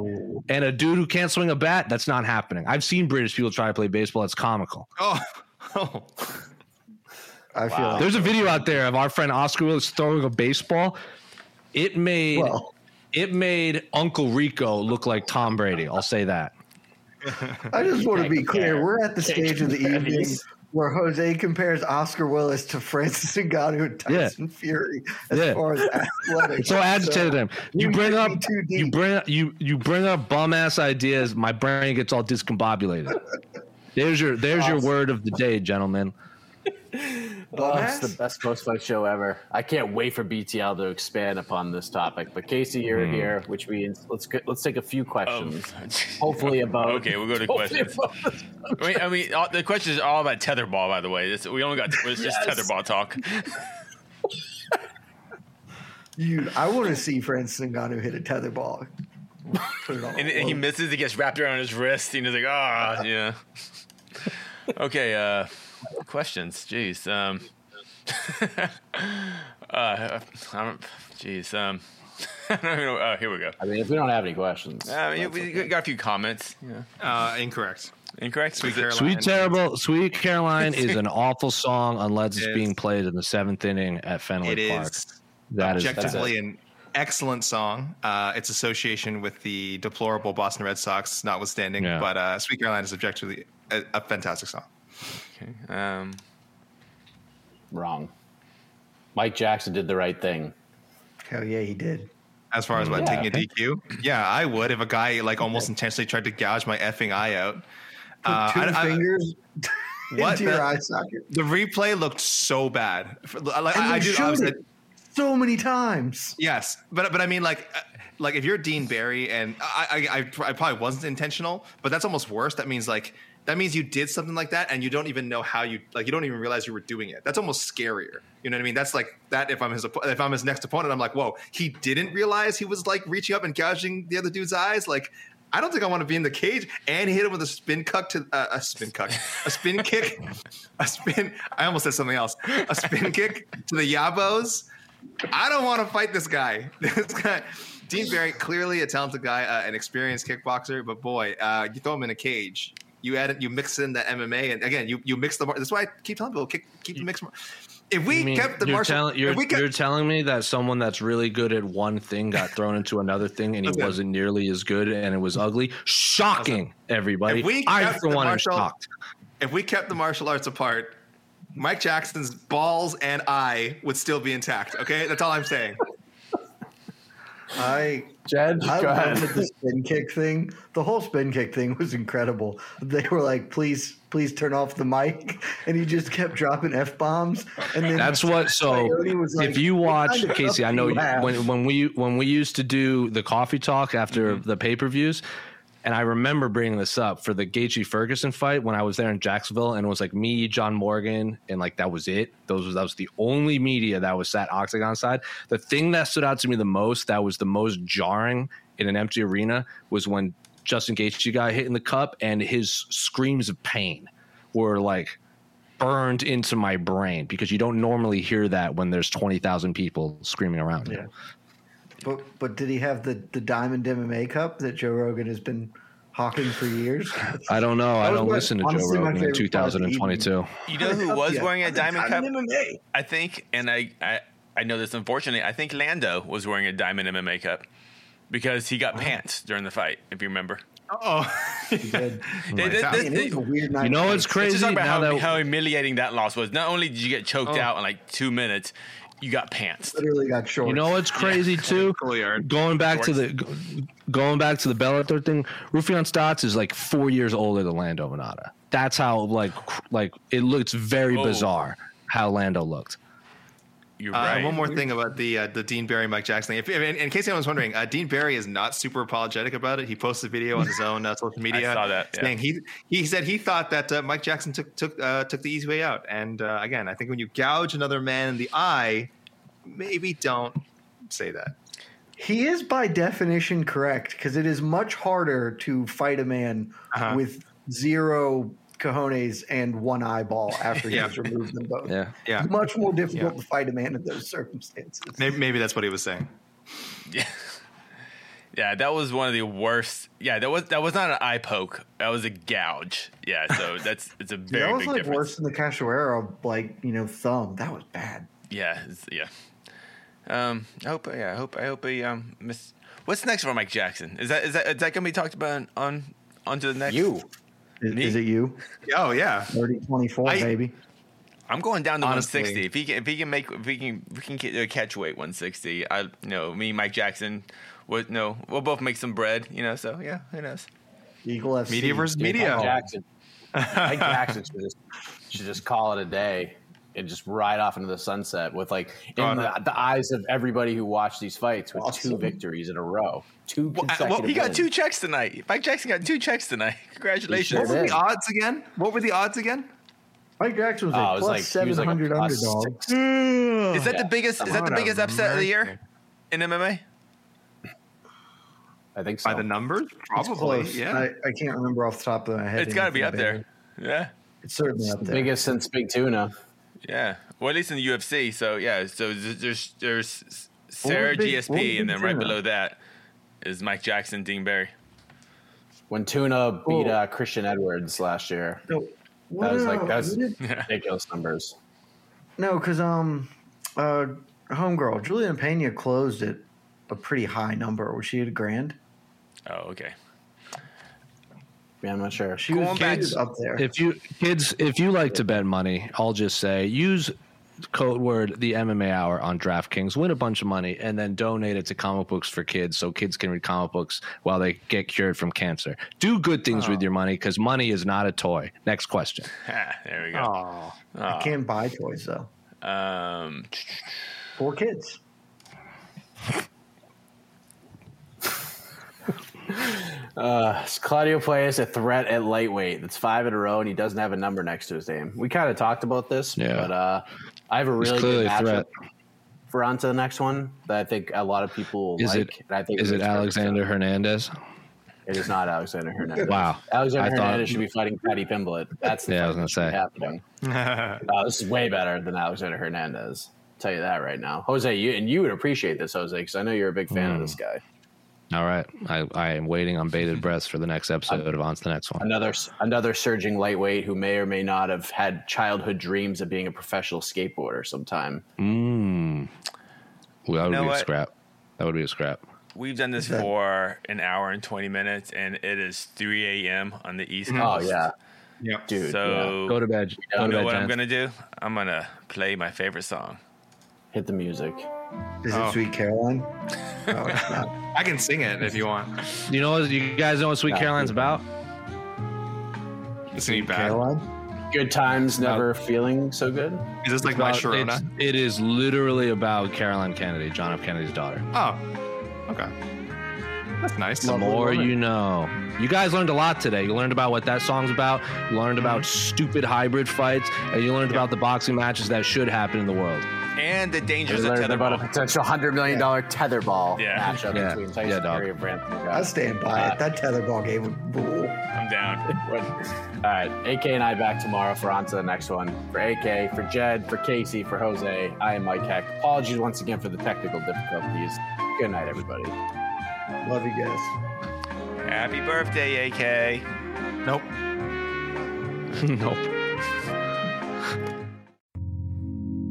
and a dude who can't swing a bat, that's not happening. I've seen British people try to play baseball. It's comical. oh, oh, I feel like There's a video out there of our friend Oscar Willis throwing a baseball. It made Well. it made Uncle Rico look like Tom Brady. I'll say that. I just want to be clear. We're at the stage of the evening where Jose compares Oscar Willis to Francis Ngannou and Yeah. Tyson Fury as Yeah. far as athletics. So agitated him. You you bring up me you bring up you you bring up bum ass ideas. My brain gets all discombobulated. There's your there's your word of the day, gentlemen. Oh, it's Dumbass? the best post fight show ever. I can't wait for BTL to expand upon this topic. But Casey, you're Hmm. here, which means let's get, let's take a few questions. Hopefully about Okay, we'll go to questions. I mean, I mean, all, the questions are all about tetherball. By the way, this, we only got it's just Yes. tetherball talk. You, I want to see Francis Ngannou hit a tetherball. Put. And, and he misses. He gets wrapped around his wrist. And he's like, ah, yeah. Okay. Uh, questions. Jeez. Um. uh, I don't. Jeez. Um. I don't even know. Oh, here we go. I mean, if we don't have any questions, Uh, yeah, we got a few comments. Yeah. uh, incorrect. Incorrect. Sweet Caroline. Sweet terrible Sweet Caroline is an awful song unless it's It's- being played in the seventh inning at Fenway It Park. is That is objectively an excellent song. Uh, its association with the deplorable Boston Red Sox, notwithstanding, Yeah. but uh, "Sweet Caroline" is objectively a, a fantastic song. Okay. Um. wrong. Mike Jackson did the right thing. Hell yeah, he did. As far as what Yeah. taking a DQ, yeah, I would if a guy like almost intentionally tried to gouge my effing eye out. Put Uh, two I- I- fingers What? into your The- eye socket. The replay looked so bad. Like, And I, I they. I was it like, so many times. Yes, but but I mean, like, uh, like if you're Dean Barry, and I, I, I, probably wasn't intentional, but that's almost worse. That means like that means you did something like that, and you don't even know how you like you don't even realize you were doing it. That's almost scarier. You know what I mean? That's like that. If I'm his if I'm his next opponent, I'm like, whoa, he didn't realize he was like reaching up and gouging the other dude's eyes. Like, I don't think I want to be in the cage. And hit him with a spin cuck to uh, a spin cuck, a spin kick, a spin. I almost said something else. A spin kick to the yabos. I don't want to fight this guy. This guy, Dean Barry, clearly a talented guy, uh, an experienced kickboxer, but boy, uh, you throw him in a cage. You add you mix in the MMA, and again, you you mix the. That's why I keep telling people keep, keep the mix. If we mean kept the you're, martial, telling- you're, kept, you're telling me that someone that's really good at one thing got thrown into another thing and he Listen. wasn't nearly as good and it was ugly? Shocking, everybody. if we I, for one, am martial, shocked. if we kept the martial arts apart, Mike Jackson's balls and eye would still be intact. Okay, that's all I'm saying. I Jed, I go ahead. the spin kick thing. The whole spin kick thing was incredible. They were like, "Please, please turn off the mic," and he just kept dropping f bombs. And then That's what. So like, if you watch Casey, I know you when when we when we used to do the coffee talk after Mm-hmm. the pay per views, and I remember bringing this up for the Gaethje Ferguson fight when I was there in Jacksonville, and it was like me, John Morgan, and like that was it. Those was that was the only media that was sat octagon side. The thing that stood out to me the most, that was the most jarring in an empty arena, was when Justin Gaethje hit in the cup, and his screams of pain were like burned into my brain because you don't normally hear that when there's twenty thousand people screaming around. Yeah. But but did he have the the Diamond MMA Cup that Joe Rogan has been hawking for years? I don't know. I don't listen to Joe Rogan in 2022. You know who was wearing a Diamond Cup? I think, and I, I I know this unfortunately. I think Lando was wearing a Diamond MMA Cup because he got pants during the fight. If you remember. Oh, they, oh they, they, You know what's crazy? Just talk about Now how, that- how humiliating that loss was. Not only did you get choked Oh. out in like two minutes, you got pants. Literally got shorts. You know what's crazy too? Going back to the going back to the Bellator thing, Raufeon Stots is like four years older than Lando Vannata. That's how like like it looks very Oh. bizarre how Lando looked. You're Uh, right. One more thing about the uh, the Dean Barry Mike Jackson thing. If, if- in, in case anyone's wondering, uh, Dean Barry is not super apologetic about it. He posted a video on his own uh, social media. I saw that, yeah. saying he he said he thought that uh, Mike Jackson took took uh, took the easy way out. And uh, again, I think when you gouge another man in the eye, maybe don't say that. He is by definition correct because it is much harder to fight a man Uh-huh. with zero cojones and one eyeball after Yeah. he's removed them both. Yeah, yeah. Much more difficult to fight a man in those circumstances. Maybe, maybe that's what he was saying. Yeah. Yeah, that was one of the worst. Yeah, that was that was not an eye poke. That was a gouge. Yeah, so that's it's a Dude, very that was big like difference. worse than the Cachoeira, like you know, thumb. That was bad. Yeah, yeah. Um, I hope. Yeah, I hope. I hope he um miss. What's next for Mike Jackson? Is that is that is that gonna be talked about on onto the next? You. Is, is it you? Oh yeah, 30 24, I- baby. I'm going down to Honestly. 160. If he can, if he can make, if he can, if we can get, uh, catch weight 160. I, you know, me, Mike Jackson, would no, we'll both make some bread. You know, so yeah, who knows? Eagle FC. Media versus Mike media. Jackson. Mike Jackson should just, should just call it a day and just ride off into the sunset with like in the, the eyes of everybody who watched these fights with two victories in a row. Two Well, uh, consecutive. well, he got wins. two checks tonight. Mike Jackson got two checks tonight. Congratulations. What were did. the odds again? What were the odds again? Mike Jackson was Oh, a was plus like- he was like 700 plus underdog. six. Is that Yeah. the biggest? Is that the biggest upset of the year in MMA? I think so. By the numbers, probably. Yeah. I, I can't remember off the top of my head. It's got to be up there. Yeah, It's certainly up there. biggest since Big Tuna. Yeah. Well, at least in the UFC. So yeah. So there's there's Sarah big- GSP, and then right below that is Mike Jackson, Dean Barry. When Tuna beat uh, Christian Edwards last year. No, That was like that's we did- ridiculous numbers. no, because um, uh, homegirl Julian Pena closed at a pretty high number. Was she at a grand? Oh, okay. Yeah, I'm not sure. She was, Going she back- was up there. If you kids, if you like to bet money, I'll just say use code word the MMA hour on DraftKings, win a bunch of money, and then donate it to comic books for kids, so kids can read comic books while they get cured from cancer. Do good things with your money because money is not a toy. Next question. Ah, there we go. oh, I can't buy toys though. Um, Four kids. Uh, Claudio Puelles a threat at lightweight. That's five in a row, and he doesn't have a number next to his name. We kind of talked about this, Yeah. but uh, I have a really good a matchup threat. for on to the next one that I think a lot of people will Is like. it and I think is it Alexander sense. Hernandez? It is not Alexander Hernandez. Wow. Alexander I thought- Hernandez should be fighting Paddy Pimblett. That's the Yeah, I was gonna say happening. Uh, this is way better than Alexander Hernandez. I'll tell you that right now, Jose. You and you would appreciate this, Jose, because I know you're a big fan Hmm. of this guy. All right, I, I am waiting on bated breath for the next episode of On to the next one. Another another surging lightweight who may or may not have had childhood dreams of being a professional skateboarder sometime. Mm. Well, that would know be a scrap. That would be a scrap. We've done this for an hour and 20 minutes, and it is 3 a.m. on the East Coast. Oh Coast. yeah, Yeah. dude. So, yeah. Go to bed. Go you to know bed, what I'm going to do? I'm going to play my favorite song. hit the music. Is Oh. it Sweet Caroline? No, it's not. I can sing it if you want. You know what? You guys know what Sweet Yeah. Caroline's about? It's gonna bad. Caroline? Good times, never feeling so good. Is this like my About- Sharona? it's- literally about Caroline Kennedy, John F. Kennedy's daughter. Oh, okay. That's nice. The more you know. You guys learned a lot today. You learned about what that song's about. You learned about mm-hmm. stupid hybrid fights, and you learned about the boxing matches that should happen in the world. And the dangers of learned about a potential hundred million dollar tetherball Yeah. matchup Yeah. between Tyson Yeah, dog. Fury and Brandon. I stand by it. That tetherball game would rule. I'm down. All right, AK and I back tomorrow for on to the next one. For AK, for Jed, for Casey, for Jose, I am Mike Heck. Apologies once again for the technical difficulties. Good night, everybody. Love you guys. Happy birthday, AK. Nope. nope.